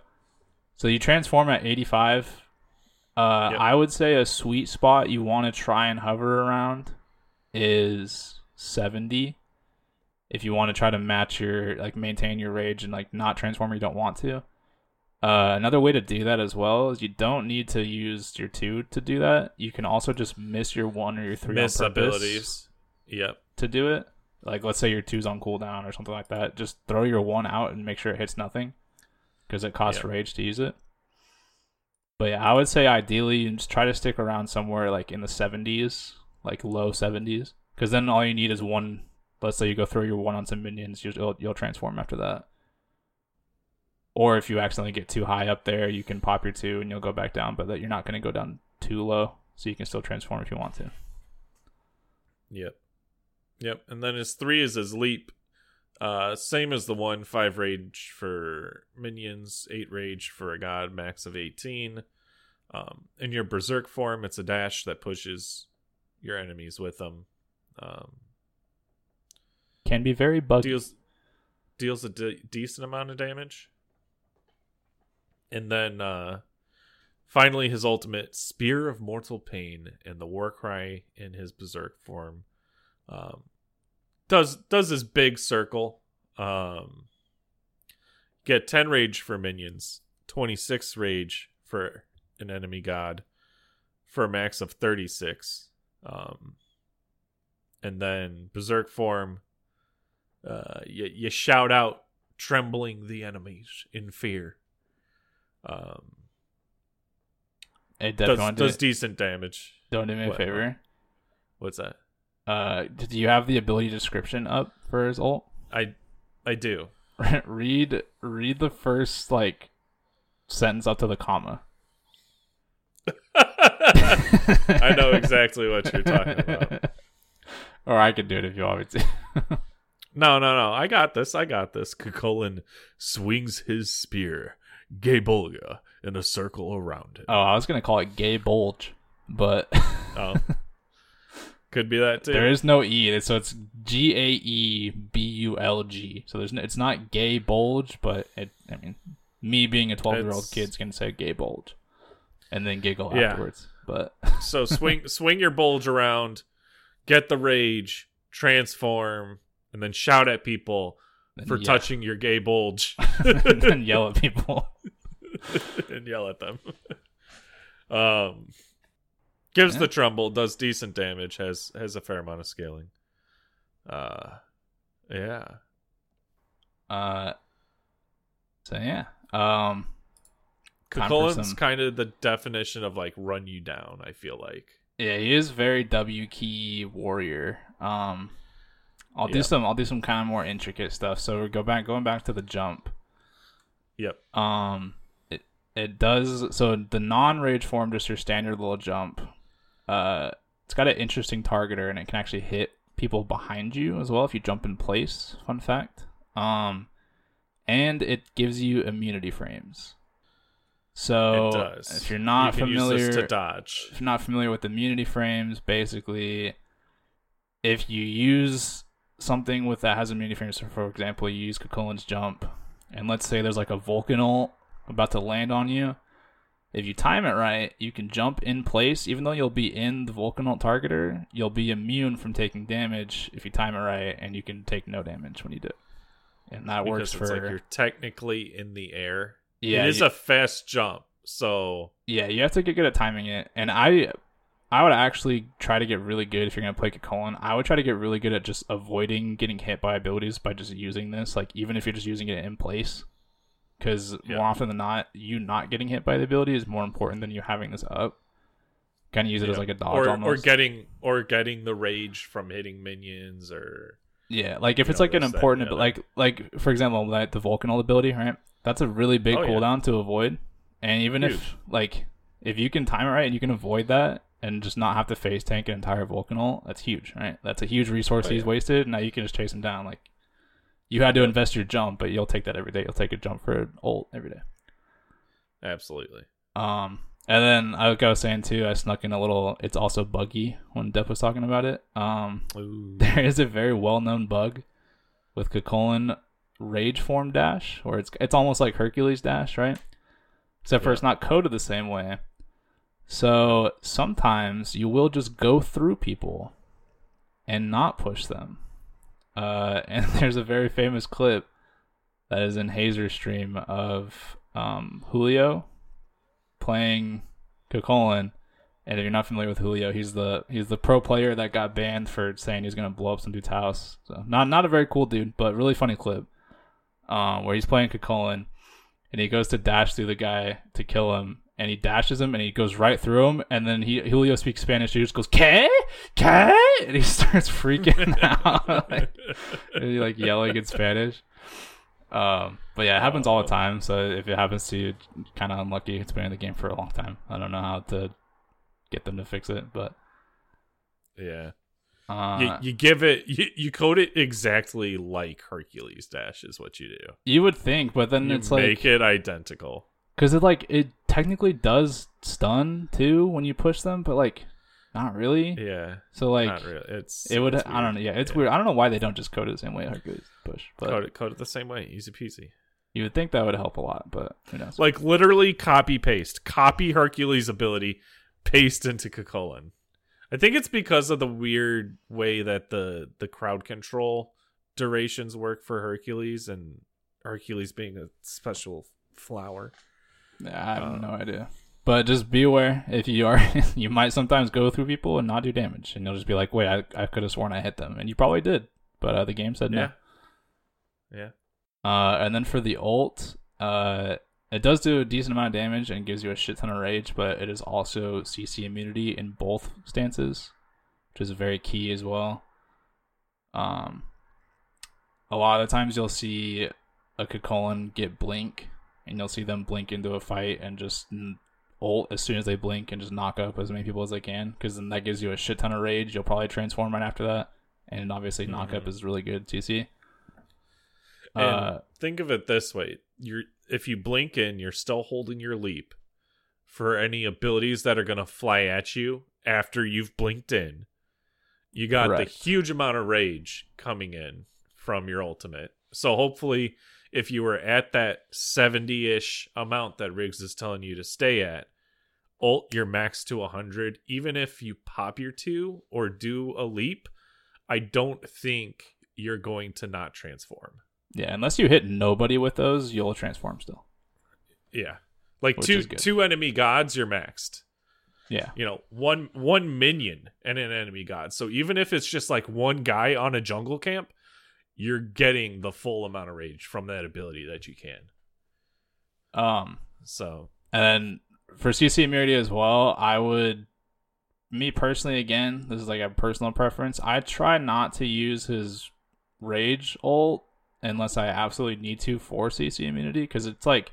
So you transform at 85. Uh, Yep. I would say a sweet spot you want to try and hover around is 70. If you want to try to match your like maintain your rage and like not transform you don't want to. Uh, another way to do that as well is you don't need to use your two to do that. You can also just miss your one or your three Miss abilities. Yep. to do it. Like let's say your two's on cooldown or something like that. Just throw your one out and make sure it hits nothing, because it costs Yeah. rage to use it. But yeah, I would say ideally you just try to stick around somewhere like in the seventies, like low seventies, because then all you need is one. Let's say you go throw your one on some minions, you'll you'll transform after that. Or if you accidentally get too high up there, you can pop your two and you'll go back down, but that you're not going to go down too low, so you can still transform if you want to. Yep. Yep. And then his three is his leap. Uh same as the one, five rage for minions, eight rage for a god, max of eighteen. Um in your berserk form, it's a dash that pushes your enemies with them. Um Can be very buggy. deals deals a de- decent amount of damage. And then uh finally his ultimate spear of mortal pain and the war cry in his berserk form um does does his big circle um get 10 rage for minions 26 rage for an enemy god for a max of 36 um and then berserk form uh, you, you shout out, trembling the enemies in fear. Um, Hey, does does it. decent damage. don't do me a what- favor. What's that? Uh, do you have the ability description up for his ult? I I do. read read the first like sentence up to the comma. I know exactly what you're talking about. or I could do it if you want me to. No, no, no. I got this. I got this. Cu Chulainn swings his spear, Gae Bulg, in a circle around him. oh, I was gonna call it gay bulge, but Oh. Could be that too. there is no e, so it's G A E B U L G. So there's no, it's not gay bulge, but it. I mean, me being a twelve year old It's- kid's gonna say gay bulge, and then giggle Yeah. afterwards. But So swing swing your bulge around, get the rage, transform, and then shout at people then for yeah. touching your gay bulge and yell at people. and yell at them. um gives Yeah. the tremble, does decent damage, has has a fair amount of scaling. Uh yeah. Uh, so yeah. Um, for kind of the definition of like run you down, I feel like. yeah, he is very W key warrior. Um, I'll do Yeah. some. I'll do some kind of more intricate stuff. So we go back, going back to the jump. Yep. Um, it it does. So the non rage form, just your standard little jump. Uh, it's got an interesting targeter, and it can actually hit people behind you as well if you jump in place. Fun fact. Um, and it gives you immunity frames. So it does. if you're not you familiar, to dodge. if you're not familiar with immunity frames, basically, if you use something with that has immunity frames, so for example, you use Cu Chulainn's jump, and let's say there's like a Vulcan ult about to land on you. If you time it right, you can jump in place. Even though you'll be in the Vulcan targeter, you'll be immune from taking damage if you time it right, and you can take no damage when you do it. And that works because for like you're technically in the air. yeah. it is you- a fast jump. So Yeah, you have to get good at timing it. And I I would actually try to get really good if you're gonna play Cu Chulainn. I would try to get really good at just avoiding getting hit by abilities by just using this. Like even if you're just using it in place. Because Yeah. more often than not, you not getting hit by the ability is more important than you having this up. Kind of use it as like a dodge or almost. or getting or getting the rage from hitting minions or Yeah, like if it's know, like an that, important, like like for example, like the Vulcan ability, right? That's a really big Oh, yeah. cooldown to avoid. And even if like if you can time it right and you can avoid that and just not have to face tank an entire Vulcan ult, that's huge, right? That's a huge resource Oh, he's wasted. Now you can just chase him down. Like you had to invest your jump, but you'll take that every day. You'll take a jump for an ult every day. absolutely. Um, and then like I was saying too, I snuck in a little. It's also buggy when Depp was talking about it. Um, Ooh. there is a very well known bug with Cu Chulainn Rage Form Dash, or it's it's almost like Hercules Dash, right? Except for it's not coded the same way. So sometimes you will just go through people and not push them. Uh, and there's a very famous clip that is in Hazer stream of um, Julio playing Cu Chulainn. And if you're not familiar with Julio, he's the he's the pro player that got banned for saying he's gonna blow up some dude's house. So not not a very cool dude, but really funny clip. Um, where he's playing Cu Chulainn, and he goes to dash through the guy to kill him, and he dashes him, and he goes right through him, and then he Julio speaks Spanish, he just goes "que que," and he starts freaking out, like, and he like yelling in Spanish. Um, but yeah, it happens all the time. So if it happens to you, kind of unlucky. It's been in the game for a long time. I don't know how to get them to fix it, but Yeah. uh, you, you give it you, you code it exactly like Hercules Dash is what you do. you would think, but then you it's make like make it identical. Because it like it technically does stun too when you push them, but like not really. Yeah. So like not really. It's it would. it's I don't know. Yeah, it's weird. I don't know why they don't just code it the same way Hercules push, but Code it, code it the same way, easy peasy. you would think that would help a lot, but who knows? Like literally copy paste, copy Hercules' ability, paste into Cu Chulainn. I think it's because of the weird way that the the crowd control durations work for Hercules, and Hercules being a special flower. Yeah, I have Uh, no idea. But just be aware if you are, you might sometimes go through people and not do damage, and you'll just be like, "Wait, I, I could have sworn I hit them," and you probably did, but uh, the game said Yeah, no. yeah. Uh, and then for the ult, uh, it does do a decent amount of damage and gives you a shit ton of rage, but it is also CC immunity in both stances, which is very key as well. Um, a lot of the times you'll see a Cu Chulainn get blink, and you'll see them blink into a fight and just ult as soon as they blink and just knock up as many people as they can, because then that gives you a shit ton of rage. You'll probably transform right after that, and obviously knock up Mhm. is really good TC. Uh, think of it this way: you're if you blink in, you're still holding your leap for any abilities that are gonna fly at you after you've blinked in. You got Correct. the huge amount of rage coming in from your ultimate. So hopefully, if you were at that seventy-ish amount that Riggs is telling you to stay at, ult your max to hundred. Even if you pop your two or do a leap, I don't think you're going to not transform. Yeah, unless you hit nobody with those, you'll transform still. Yeah. Like Which two two enemy gods, you're maxed. Yeah. You know, one one minion and an enemy god. So even if it's just like one guy on a jungle camp, you're getting the full amount of rage from that ability that you can. Um, So and then for CC immunity as well, I would, me personally, again, this is like a personal preference. I try not to use his rage ult unless I absolutely need to for CC immunity because it's like,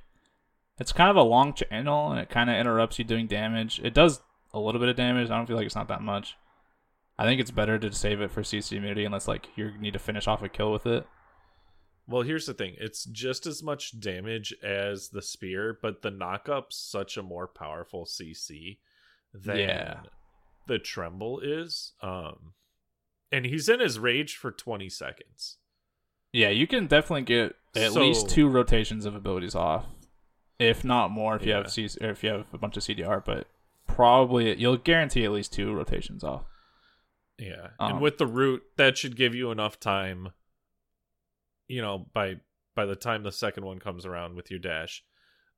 it's kind of a long channel and it kind of interrupts you doing damage. It does a little bit of damage. I don't feel like it's not that much. I think it's better to save it for CC immunity unless like you need to finish off a kill with it. well here's the thing. It's just as much damage as the spear, but the knockup's such a more powerful CC than Yeah. the tremble is. Um and he's in his rage for 20 seconds. Yeah, you can definitely get at So- least two rotations of abilities off if not more if you have C- or if you have a bunch of CDR, but probably you'll guarantee at least two rotations off. Yeah. Um, and with the root, that should give you enough time, you know, by by the time the second one comes around with your dash,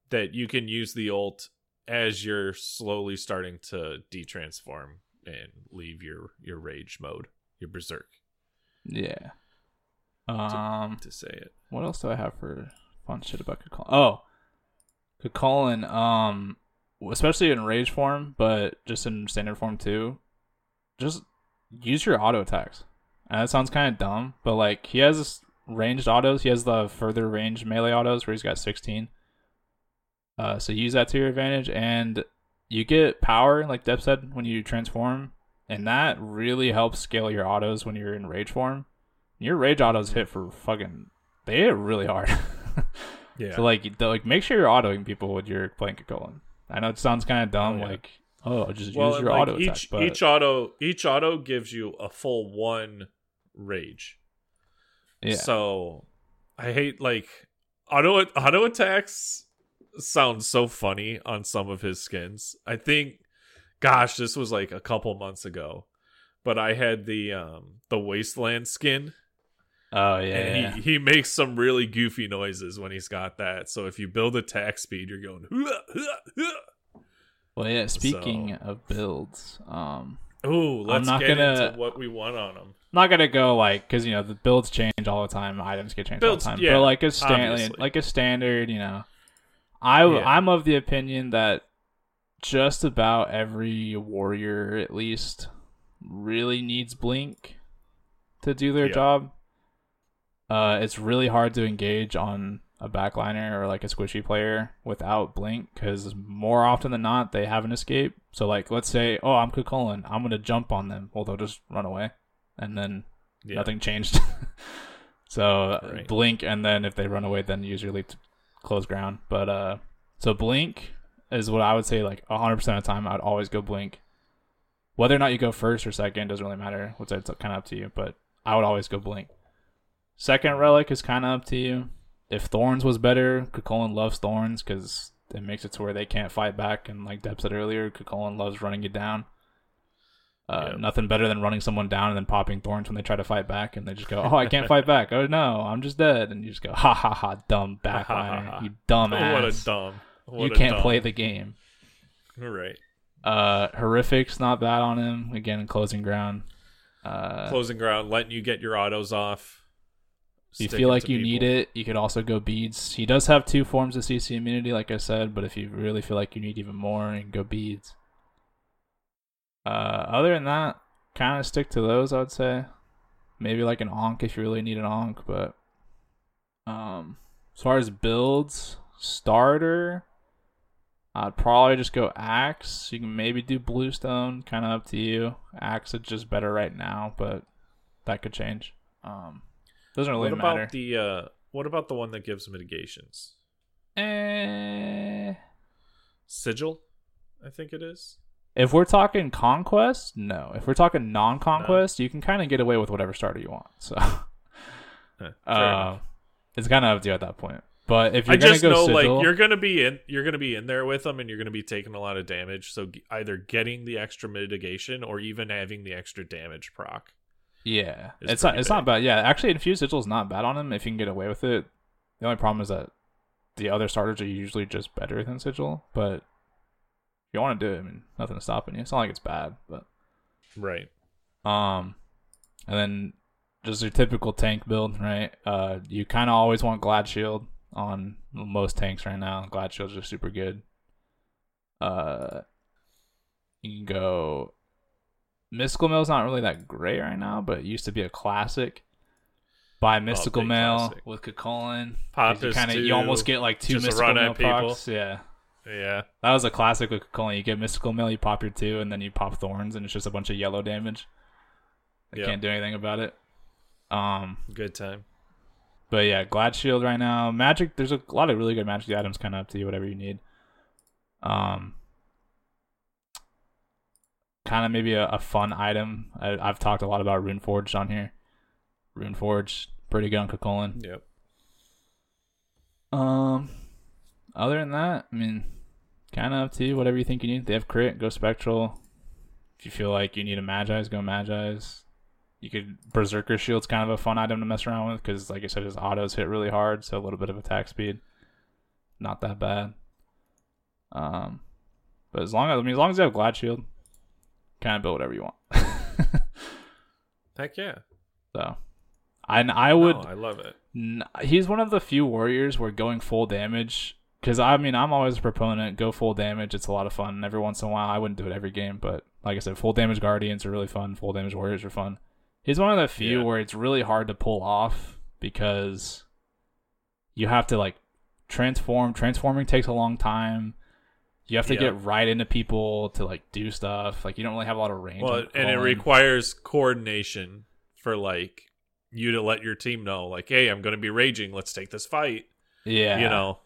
that you can use the ult as you're slowly starting to detransform and leave your your rage mode, your berserk, Yeah. Um, to say it. what else do I have for fun shit about Cu Chulainn? Oh, Cu Chulainn, um, especially in rage form, but just in standard form too. Just use your auto attacks. And that sounds kind of dumb, but like he has ranged autos. He has the further range melee autos where he's got 16. Uh, so use that to your advantage, and you get power, like Depp said, when you transform, and that really helps scale your autos when you're in rage form. Your rage autos hit for fucking they hit really hard. Yeah. So like, like make sure you're autoing people when you're playing Colon. I know it sounds kind of dumb, Oh, yeah. like oh, just well, use your like, auto each attack. But each auto each auto gives you a full one rage. yeah, So I hate like auto auto attacks sound so funny on some of his skins. I think gosh, this was like a couple months ago. But I had the um the wasteland skin oh yeah, and yeah. he, he makes some really goofy noises when he's got that. So if you build attack speed, you're going well yeah. Speaking So- of builds, um, Ooh, let's not get gonna- into what we want on them. I'm not gonna go like because you know the builds change all the time, items get changed Builds- all the time. yeah, but like a standard, like a standard, you know, I Yeah. I'm of the opinion that just about every warrior at least really needs blink to do their Yeah. job. Uh, it's really hard to engage on a backliner or like a squishy player without blink because more often than not they have an escape. So like let's say, oh I'm Cu Chulainn, I'm gonna jump on them. Well they'll just run away, and then Yeah. nothing changed. so Right. blink, and then if they run away, then use your leap to close ground. But uh, so blink is what I would say. Like 100 percent of the time, I'd always go blink. Whether or not you go first or second doesn't really matter. Which it's kind of up to you. But I would always go blink. Second relic is kind of up to you. If Thorns was better, Cu Chulainn loves Thorns because it makes it to where they can't fight back. And like Deb said earlier, Cu Chulainn loves running you down. Uh. Nothing better than running someone down and then popping thorns when they try to fight back, and they just go, "Oh, I can't fight back. Oh no, I'm just dead." And you just go, "Ha ha ha, dumb backliner, you dumb ass. what a dumb. What you can't dumb. play the game." right. Uh, horrific's not bad on him. Again, closing ground. Uh, Closing ground, letting you get your autos off. If you feel like you need it, you could also go beads. He does have two forms of CC immunity, like I said, but if you really feel like you need even more, you can go beads. Uh, other than that, kind of stick to those. I would say, maybe like an onk if you really need an onk, but um, as far as builds, starter, I'd probably just go axe. You can maybe do bluestone, kind of up to you. Axe is just better right now, but that could change. Um, doesn't really what matter. about the uh what about the one that gives mitigations? Eh, Sigil, I think it is. if we're talking conquest, no. If we're talking non-conquest, you can kind of get away with whatever starter you want. So, uh, it's kind of up to you at that point. But if you're I gonna just go know sigil, like you're gonna be in you're gonna be in there with them and you're gonna be taking a lot of damage. So either getting the extra mitigation or even having the extra damage proc. Yeah, it's not pretty it's not bad. Yeah, actually, infused sigil is not bad on him if you can get away with it. The only problem is that the other starters are usually just better than sigil. But if you want to do it, I mean, nothing's stopping you. It's not like it's bad, but Right. Um, and then just your typical tank build, right? Uh, you kind of always want Glad Shield on most tanks right now. Glad Shields are super good. Uh, you can go. Mystical Mail's not really that great right now, but it used to be a classic. Buy Mystical big Mail classic. with. Pop you kind of you almost get like two Mystical Mail procs. Yeah, Yeah. that was a classic with Cu Chulainn. You get Mystical Mail, you pop your two, and then you pop Thorns, and it's just a bunch of yellow damage. I Yeah. can't do anything about it. Um, Good time. but yeah, Glad Shield right now. Magic, there's a lot of really good magic items kind of up to you, whatever you need. Um, kind of maybe a, a fun item. I, I've talked a lot about Rune Forge on here. Rune Forge, pretty good on Cu Chulainn. Yep. Um, other than that, I mean, kind of up to you. Whatever you think you need. They have crit. Go spectral. If you feel like you need a Magi's, go Magi's. You could Berserker Shield's kind of a fun item to mess around with because, like I said, his autos hit really hard, so a little bit of attack speed. Not that bad. Um, but as long as I mean, as long as you have Glad Shield, kind of build whatever you want. Heck yeah. so, and I would. No, I love it. N- he's one of the few warriors where going full damage because I mean I'm always a proponent go full damage. It's a lot of fun. Every once in a while, I wouldn't do it every game, but like I said, full damage guardians are really fun. Full damage warriors are fun. He's one of the few Yeah. where it's really hard to pull off because you have to like transform. Transforming takes a long time. You have to Yeah. get right into people to like do stuff. Like you don't really have a lot of range. Well, and it requires coordination for like you to let your team know, like, hey, I'm going to be raging. Let's take this fight. yeah, You know,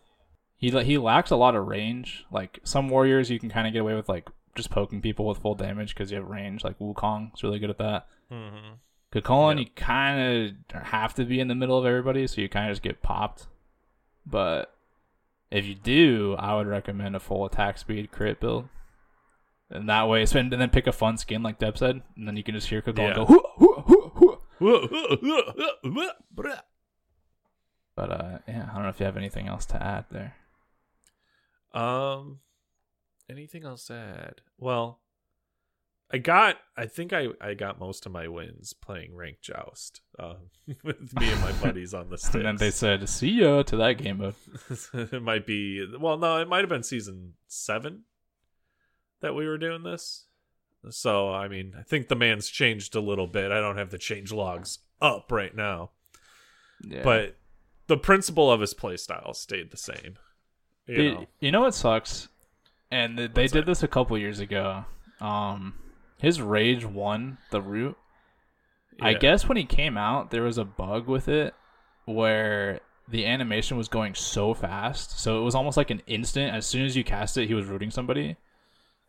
He he lacks a lot of range. Like some warriors, you can kind of get away with like just poking people with full damage because you have range. Like Wukong is really good at that. hmm Cu Chulainn, Yeah. you kind of have to be in the middle of everybody, so you kind of just get popped. But if you do, I would recommend a full attack speed crit build. And that way, spend and then pick a fun skin like Deb said, and then you can just hear Cu Chulainn Yeah. go. "Hoo, hoo, hoo, hoo." But uh, yeah, I don't know if you have anything else to add there. Um, anything else to add? Well, I got. I think I I got most of my wins playing ranked joust um, with me and my buddies on the sticks. And then they said, "See ya" to that game mode. it might be. Well, no, it might have been season seven that we were doing this. So I mean, I think the man's changed a little bit. I don't have the change logs up right now, Yeah. but the principle of his playstyle stayed the same. You Dude, know. you know what sucks? And th- they What's did that? this a couple years ago. Um, his rage won the root. I guess when he came out, there was a bug with it where the animation was going so fast, so it was almost like an instant. As soon as you cast it, he was rooting somebody.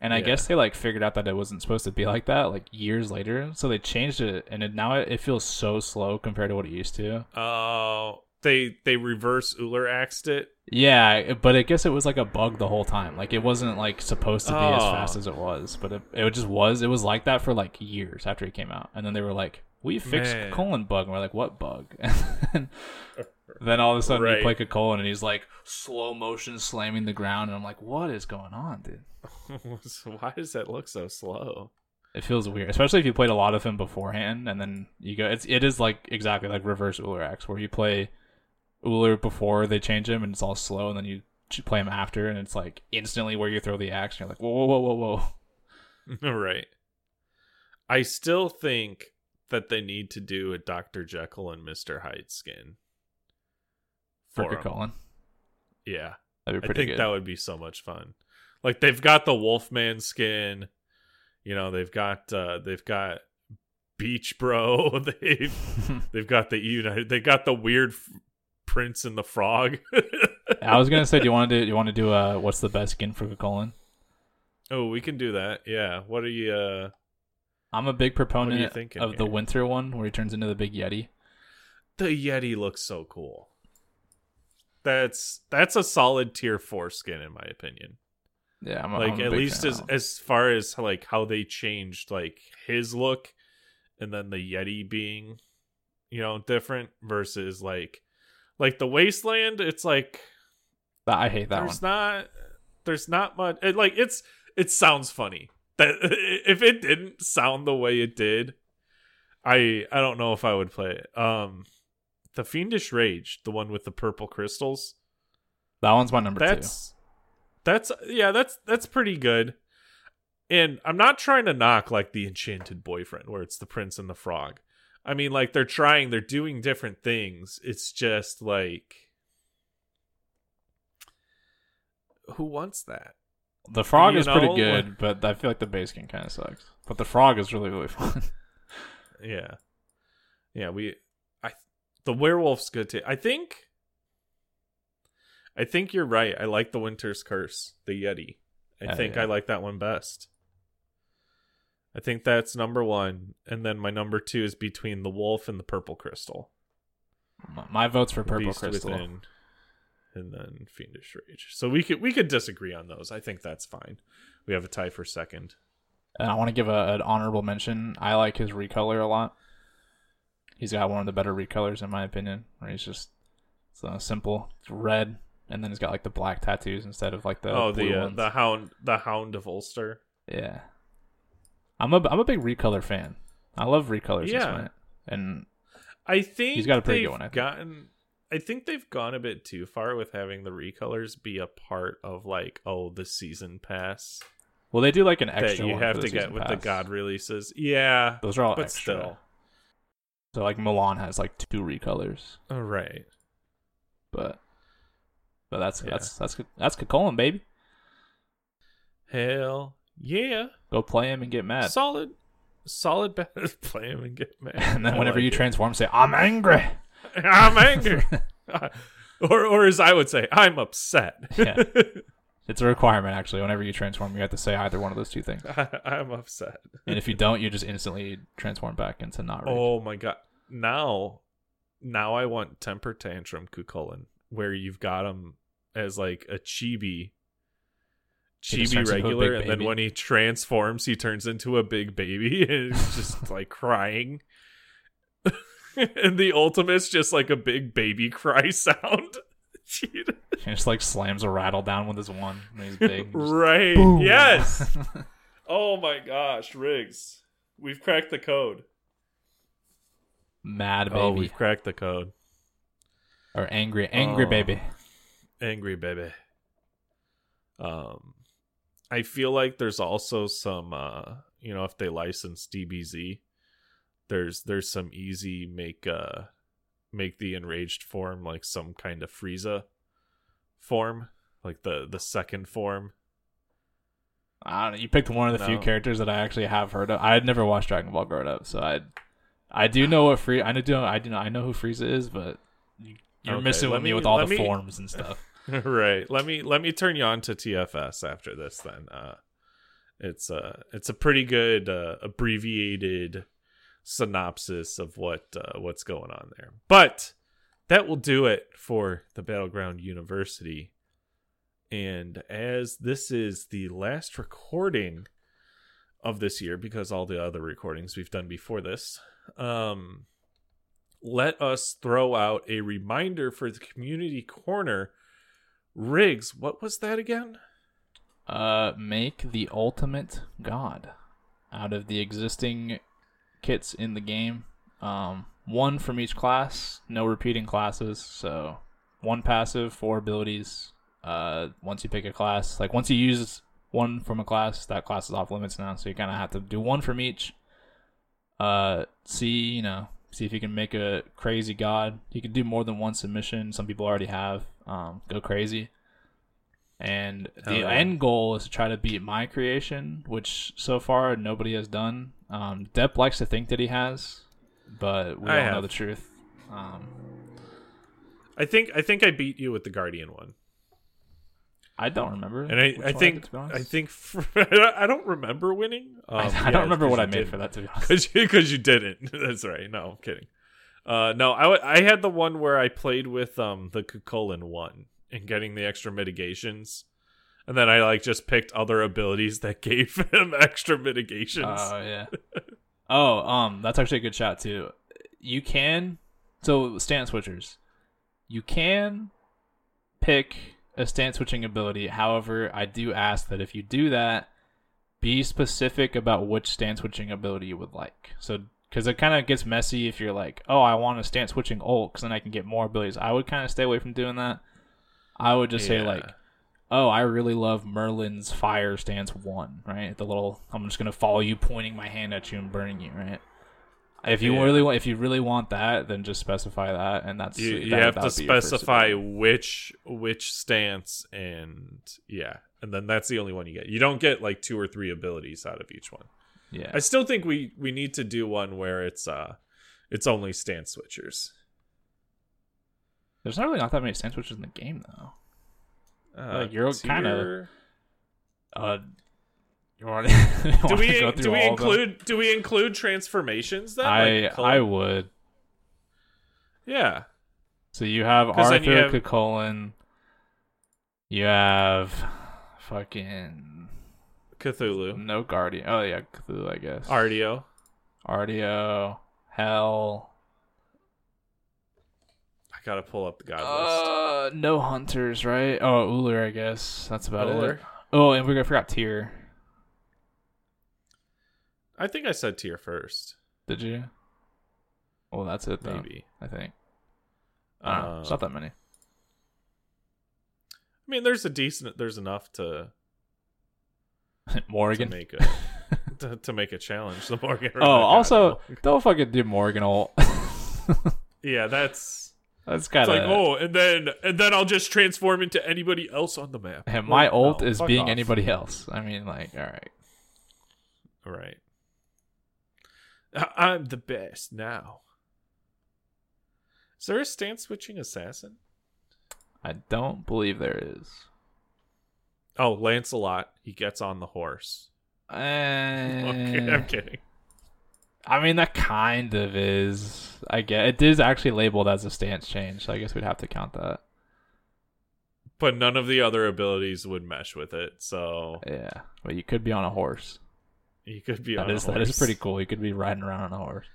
And I Yeah. guess they like figured out that it wasn't supposed to be like that, like years later. So they changed it, and it, now it, it feels so slow compared to what it used to. Oh, they they reverse Ullr axed it. Yeah, but I guess it was like a bug the whole time. Like it wasn't like supposed to be as Oh. fast as it was, but it, it just was. It was like that for like years after it came out, and then they were like, "We fixed Man. colon bug," and we're like, "What bug?" and then all of a sudden you Right. play colon, and he's like slow motion slamming the ground, and I'm like, "What is going on, dude?" Why does that look so slow? It feels weird, especially if you played a lot of him beforehand, and then you go. It's it is like exactly like reverse Ullr X, where you play Ullr before they change him, and it's all slow, and then you play him after, and it's like instantly where you throw the axe, and you're like, whoa, whoa, whoa, whoa, whoa. right. I still think that they need to do a Dr. Jekyll and Mr. Hyde skin. For. Colin, Yeah. that'd be I think good. that would be so much fun. Like they've got the Wolfman skin, you know, they've got uh they've got Beach Bro, they've they've got the United they got the weird Prince and the Frog. I was gonna say, do you want to do? You want to do? Uh, what's the best skin for Colin? oh, we can do that. Yeah. What are you uh I'm a big proponent thinking of the winter one where he turns into the big yeti. the Yeti looks so cool. That's that's a solid tier 4 skin in my opinion. Yeah, I'm a, like I'm a at least as of that one. as far as like how they changed like his look and then the yeti being you know different versus like like the wasteland it's like I hate that one. there's not there's not much it, like it's it sounds funny. That if it didn't sound the way it did i i don't know if i would play it. Um the fiendish rage the one with the purple crystals. That one's my number two. that's that's yeah that's that's pretty good. And i'm not trying to knock like the enchanted boyfriend where it's the prince and the frog i mean like they're trying they're doing different things. It's just like who wants that? The frog You is pretty know, good, but I feel like the base skin kind of sucks. But the frog is really really fun. yeah. Yeah we i the werewolf's good too. I think i think you're right. I like the winter's curse the yeti. I think yeah. i like that one best i think that's number one and then my number two is between the wolf and the purple crystal My- My vote's for purple Beast crystal. Within. and then Fiendish Rage. So we could we could disagree on those. I think that's fine. We have a tie for second. And I want to give a, an honorable mention. I like his recolor a lot. He's got one of the better recolors in my opinion. Where he's just it's uh, simple, it's red, and then he's got like the black tattoos instead of like the oh, blue the uh, the hound the hound of Ulster. yeah. I'm a I'm a big recolor fan. I love recolors. Yeah. And I think He's got a pretty they've good one, I think. gotten. I think they've gone a bit too far with having the recolors be a part of like oh the season pass well, they do like an that extra you one have to get with the god releases. Yeah, Those are all but extra. still, So like Milan has like two recolors, all right. but but that's Yeah. that's that's that's Cu Chulainn, baby. Hell yeah, Go play him and get mad. solid, solid. Ba- play him and get mad. and then I whenever like you it. transform, say I'm angry. I'm angry, or or as I would say, I'm upset. Yeah. It's a requirement actually. Whenever you transform, you have to say either one of those two things. I'm upset. And if you don't, you just instantly transform back into not rage. Oh my god! Now, now I want temper tantrum Cu Chulainn, where you've got him as like a chibi, chibi turns into a regular, and then when he transforms, he turns into a big baby and just like crying. and the ultimate's just like a big baby cry sound. He just like slams a rattle down with his one. He's big. Right? boom. Yes. oh my gosh, Riggs, we've cracked the code. Mad Oh, baby we've cracked the code. or angry, angry Oh. baby. angry baby um i feel like there's also some uh you know if they license dbz there's there's some easy make uh make the enraged form like some kind of frieza form like the the second form I don't know. You picked one of the few characters that I actually have heard of. I had never watched Dragon Ball growing up, so I, I do know what Free. I do. I do. Know, I know who Frieza is, but you, you're Okay, missing with me me- with all the me- forms and stuff. right. Let me let me turn you on to tfs after this then. Uh it's uh it's a pretty good uh abbreviated synopsis of what uh, what's going on there. But that will do it for the battleground university. And as this is the last recording of this year because all the other recordings we've done before this um let us throw out a reminder for the community corner Riggs, what was that again? Uh, make the ultimate god out of the existing kits in the game. Um, one from each class, no repeating classes. So one passive, four abilities. Uh, once you pick a class, like once you use one from a class, that class is off limits now. So you kind of have to do one from each. Uh, see, you know, see if you can make a crazy god. You can do more than one submission. Some people already have. Um, go crazy. And the yeah. end goal is to try to beat my creation, which so far nobody has done. Um, Depp likes to think that he has, but we I don't know the truth. Um, I think I think I beat you with the Guardian one, I don't remember. and I I think I honest. think I don't remember winning. Um, I, I yeah, don't remember what I made didn't. for that. To be honest, because because you didn't. That's right. No, I'm kidding. Uh, no, I, I had the one where I played with um the Cu Chulainn one and getting the extra mitigations, and then I like just picked other abilities that gave him extra mitigations. Oh yeah. oh, um, that's actually a good shot too. You can so stance switchers. You can pick a stance switching ability. However, I do ask that if you do that, be specific about which stance switching ability you would like. So because it kind of gets messy if you're like, oh, I want to stance switching ult because then I can get more abilities. I would kind of stay away from doing that. I would just say like, oh, I really love Merlin's fire stance one, right? The little I'm just gonna follow you, pointing my hand at you and burning you, right? If you Yeah. really want, if you really want that, then just specify that, and that's you, you have to would be your first specify which which stance and yeah and then that's the only one you get you don't get like two or three abilities out of each one Yeah, i still think we we need to do one where it's uh it's only stance switchers. There's not really not that many stance switchers in the game though. uh, Like, you're kinda- Uh, you want, do we do we include do we include transformations then? I Like, I would. yeah. So you have Arthur you have- You have fucking Cthulhu, no guardian. Oh yeah, Cthulhu, I guess. Artio. Artio. Hell. I gotta pull up the god list. Uh, no hunters, right? Oh, Ullr, I guess. That's about Ullr. it. Oh, and we forgot Tyr. I think I said Tyr first. Did you? Well, that's it though. Maybe. I think. I don't know. Uh, It's not that many. I mean, there's a decent. There's enough to to Morgan. make a to, to make a challenge. The Morgan. Oh, also, don't fucking do Morgan ult. yeah, that's That's it's kind like of. oh, and then and then I'll just transform into anybody else on the map. And my Like, ult no, is being off. anybody else. I mean, like, all right, all right. Right. I- I'm the best now. Is there a stance switching assassin? I don't believe there is. Oh, Lancelot. He gets on the horse. Okay, Eh, I'm kidding. I mean, that kind of is. I get it is actually labeled as a stance change, so I guess we'd have to count that. But none of the other abilities would mesh with it, so Yeah, but you could be on a horse. he could be That on is that is pretty cool. You could be riding around on a horse.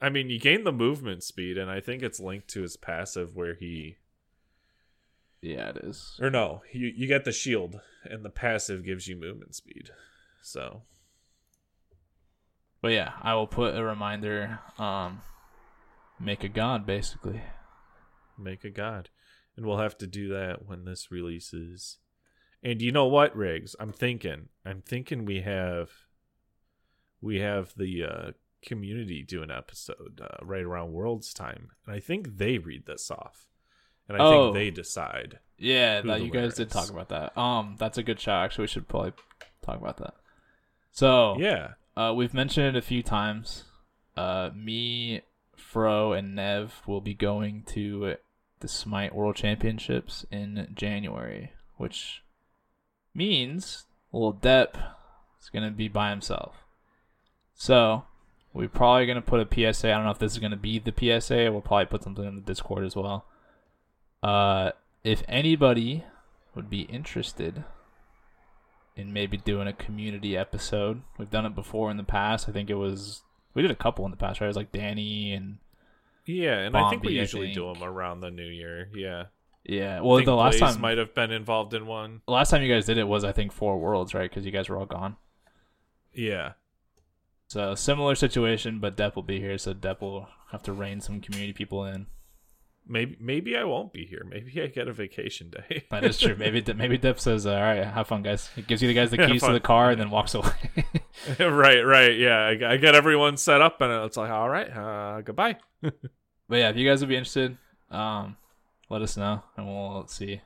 I mean, you gain the movement speed, and I think it's linked to his passive where he Yeah, it is. or no, you you get the shield, and the passive gives you movement speed. So But yeah, I will put a reminder. Um, make a god, basically. make a god, and we'll have to do that when this releases. And you know what, Riggs? I'm thinking. I'm thinking we have we have the uh, community do an episode uh, right around Worlds time, and I think they read this off, and I Oh. think they decide. Yeah, that you guys did talk about that. Um, that's a good shout. Actually, we should probably talk about that. So Yeah, Uh, we've mentioned it a few times. Uh, me, Fro, and Nev will be going to the Smite World Championships in January, which means little Depp is gonna be by himself. So we're probably gonna put a PSA. I don't know if this is gonna be the PSA. We'll probably put something in the Discord as well. Uh, if anybody would be interested in maybe doing a community episode. We've done it before in the past. I think it was we did a couple in the past, right? It was like Danny and yeah, and I think we Bombi, usually do them around the new year. Yeah, yeah. Well, think the last Blaze time might have been involved in one. the last time you guys did it was I think four worlds, right? Because you guys were all gone. Yeah, So similar situation, but Depp will be here, so Depp will have to rein some community people in. Maybe maybe I won't be here. Maybe I get a vacation day. That is true. Maybe maybe Depp says, "All right, have fun, guys." He gives you the guys the keys to the car and then walks away. right, right. Yeah, I, I get everyone set up, and it's like, all right, uh, goodbye. But yeah, if you guys would be interested, um, let us know and we'll see.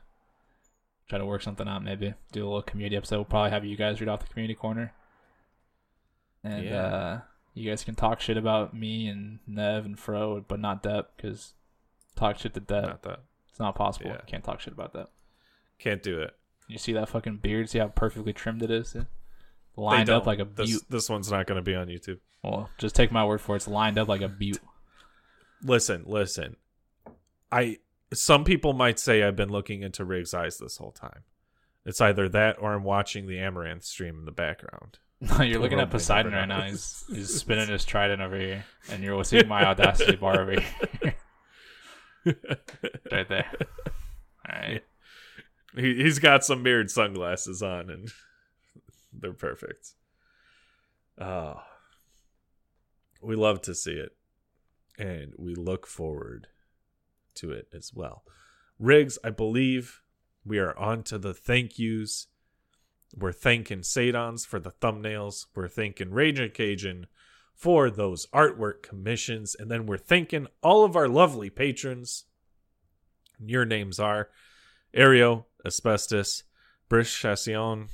Try to work something out, maybe do a little community episode. We'll probably have you guys read off the community corner, and Yeah. uh, you guys can talk shit about me and Nev and Fro, but not Depp because talk shit to Depp. Not that. It's not possible. Yeah. Can't talk shit about that. Can't do it. You see that fucking beard? See how perfectly trimmed it is? Lined up like a This, butte. this one's not going to be on YouTube. Well, just take my word for it. It's lined up like a butte. Listen, listen. I some people might say I've been looking into Riggs' eyes this whole time. It's either that or I'm watching the Amaranth stream in the background. No, you're looking at Poseidon right now. He's, he's spinning his trident over here, and you're seeing my audacity bar over here, right there. All right. he, he's got some mirrored sunglasses on, and they're perfect. Oh, we love to see it, and we look forward to it as well. Riggs, I believe we are on to the thank yous. We're thanking Sadons for the thumbnails. We're thanking Raging Cajun for those artwork commissions. And then we're thanking all of our lovely patrons. Your names are Ario, Asbestos, Brish Chassion,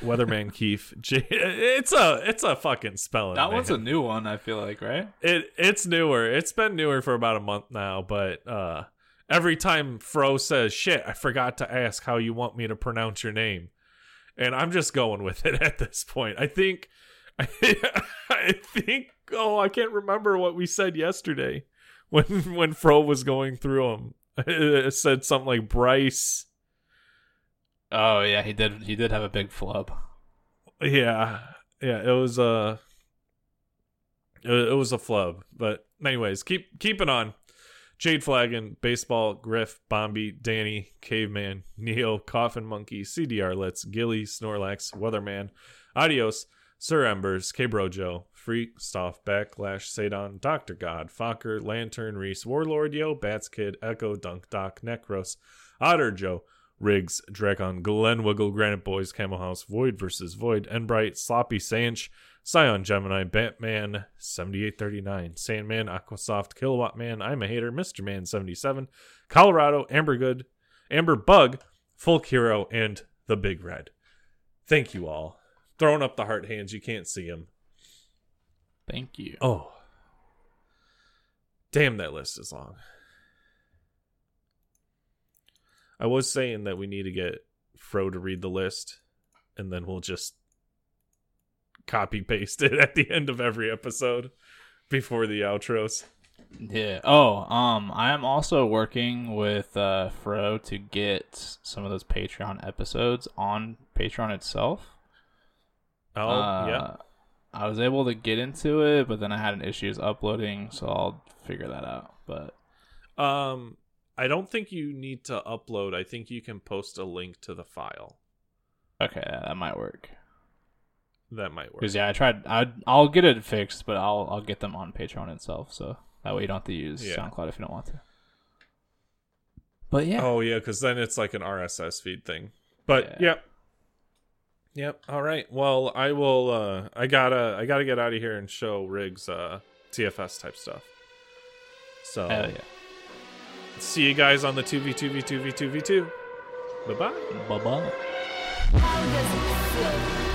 Weatherman Keefe. J- it's a it's a fucking spelling. That one's a new one. I feel like, right? It it's newer. It's been newer for about a month now, but uh every time Fro says shit, I forgot to ask how you want me to pronounce your name. And I'm just going with it at this point. I think I, think oh, I can't remember what we said yesterday when when Fro was going through them. It said something like Bryce Oh yeah, he did. He did have a big flub. Yeah, yeah, it was a it, it was a flub. But anyways, keep keep it on. Jade Flagon, Baseball, Griff, Bombi, Danny, Caveman, Neo, Coffin Monkey, CDR Let's, Gilly, Snorlax, Weatherman, Adios, Sir Embers, K Brojo, Freak, Stoff, Backlash, Sadon, Dr. God, Fokker, Lantern, Reese, Warlord, Yo, Bats Kid, Echo, Dunk Doc, Necros, Otter Joe, Riggs, Dragon, Glen Wiggle, Granite Boys, Camel House, Void versus Void, Enbright, Sloppy Sanch, Scion Gemini, Batman, 7839, Sandman, Aquasoft, Kilowatt Man, I'm a Hater, Mr. Man 77, Colorado, Amber Good, Amber Bug, Folk Hero, and The Big Red. Thank you all. Throwing up the heart hands, you can't see them. Thank you. Oh. Damn, that list is long. I was saying that we need to get Fro to read the list, and then we'll just copy paste it at the end of every episode before the outros. Yeah. Oh, um, I am also working with uh Fro to get some of those Patreon episodes on Patreon itself. Oh, Uh, yeah. I was able to get into it, but then I had an issues uploading, so I'll figure that out. But Um, I don't think you need to upload. I think you can post a link to the file. okay, that might work. That might work. Because yeah, I tried. I I'll get it fixed, but I'll I'll get them on Patreon itself, so that way you don't have to use Yeah. SoundCloud if you don't want to. But yeah, Oh yeah, because then it's like an RSS feed thing. But Yeah. yep, yep. All right. Well, I will. uh I gotta. I gotta get out of here and show Riggs uh TFS type stuff. So hell yeah. see you guys on the two v two v two v two v two. Bye bye. Bye bye.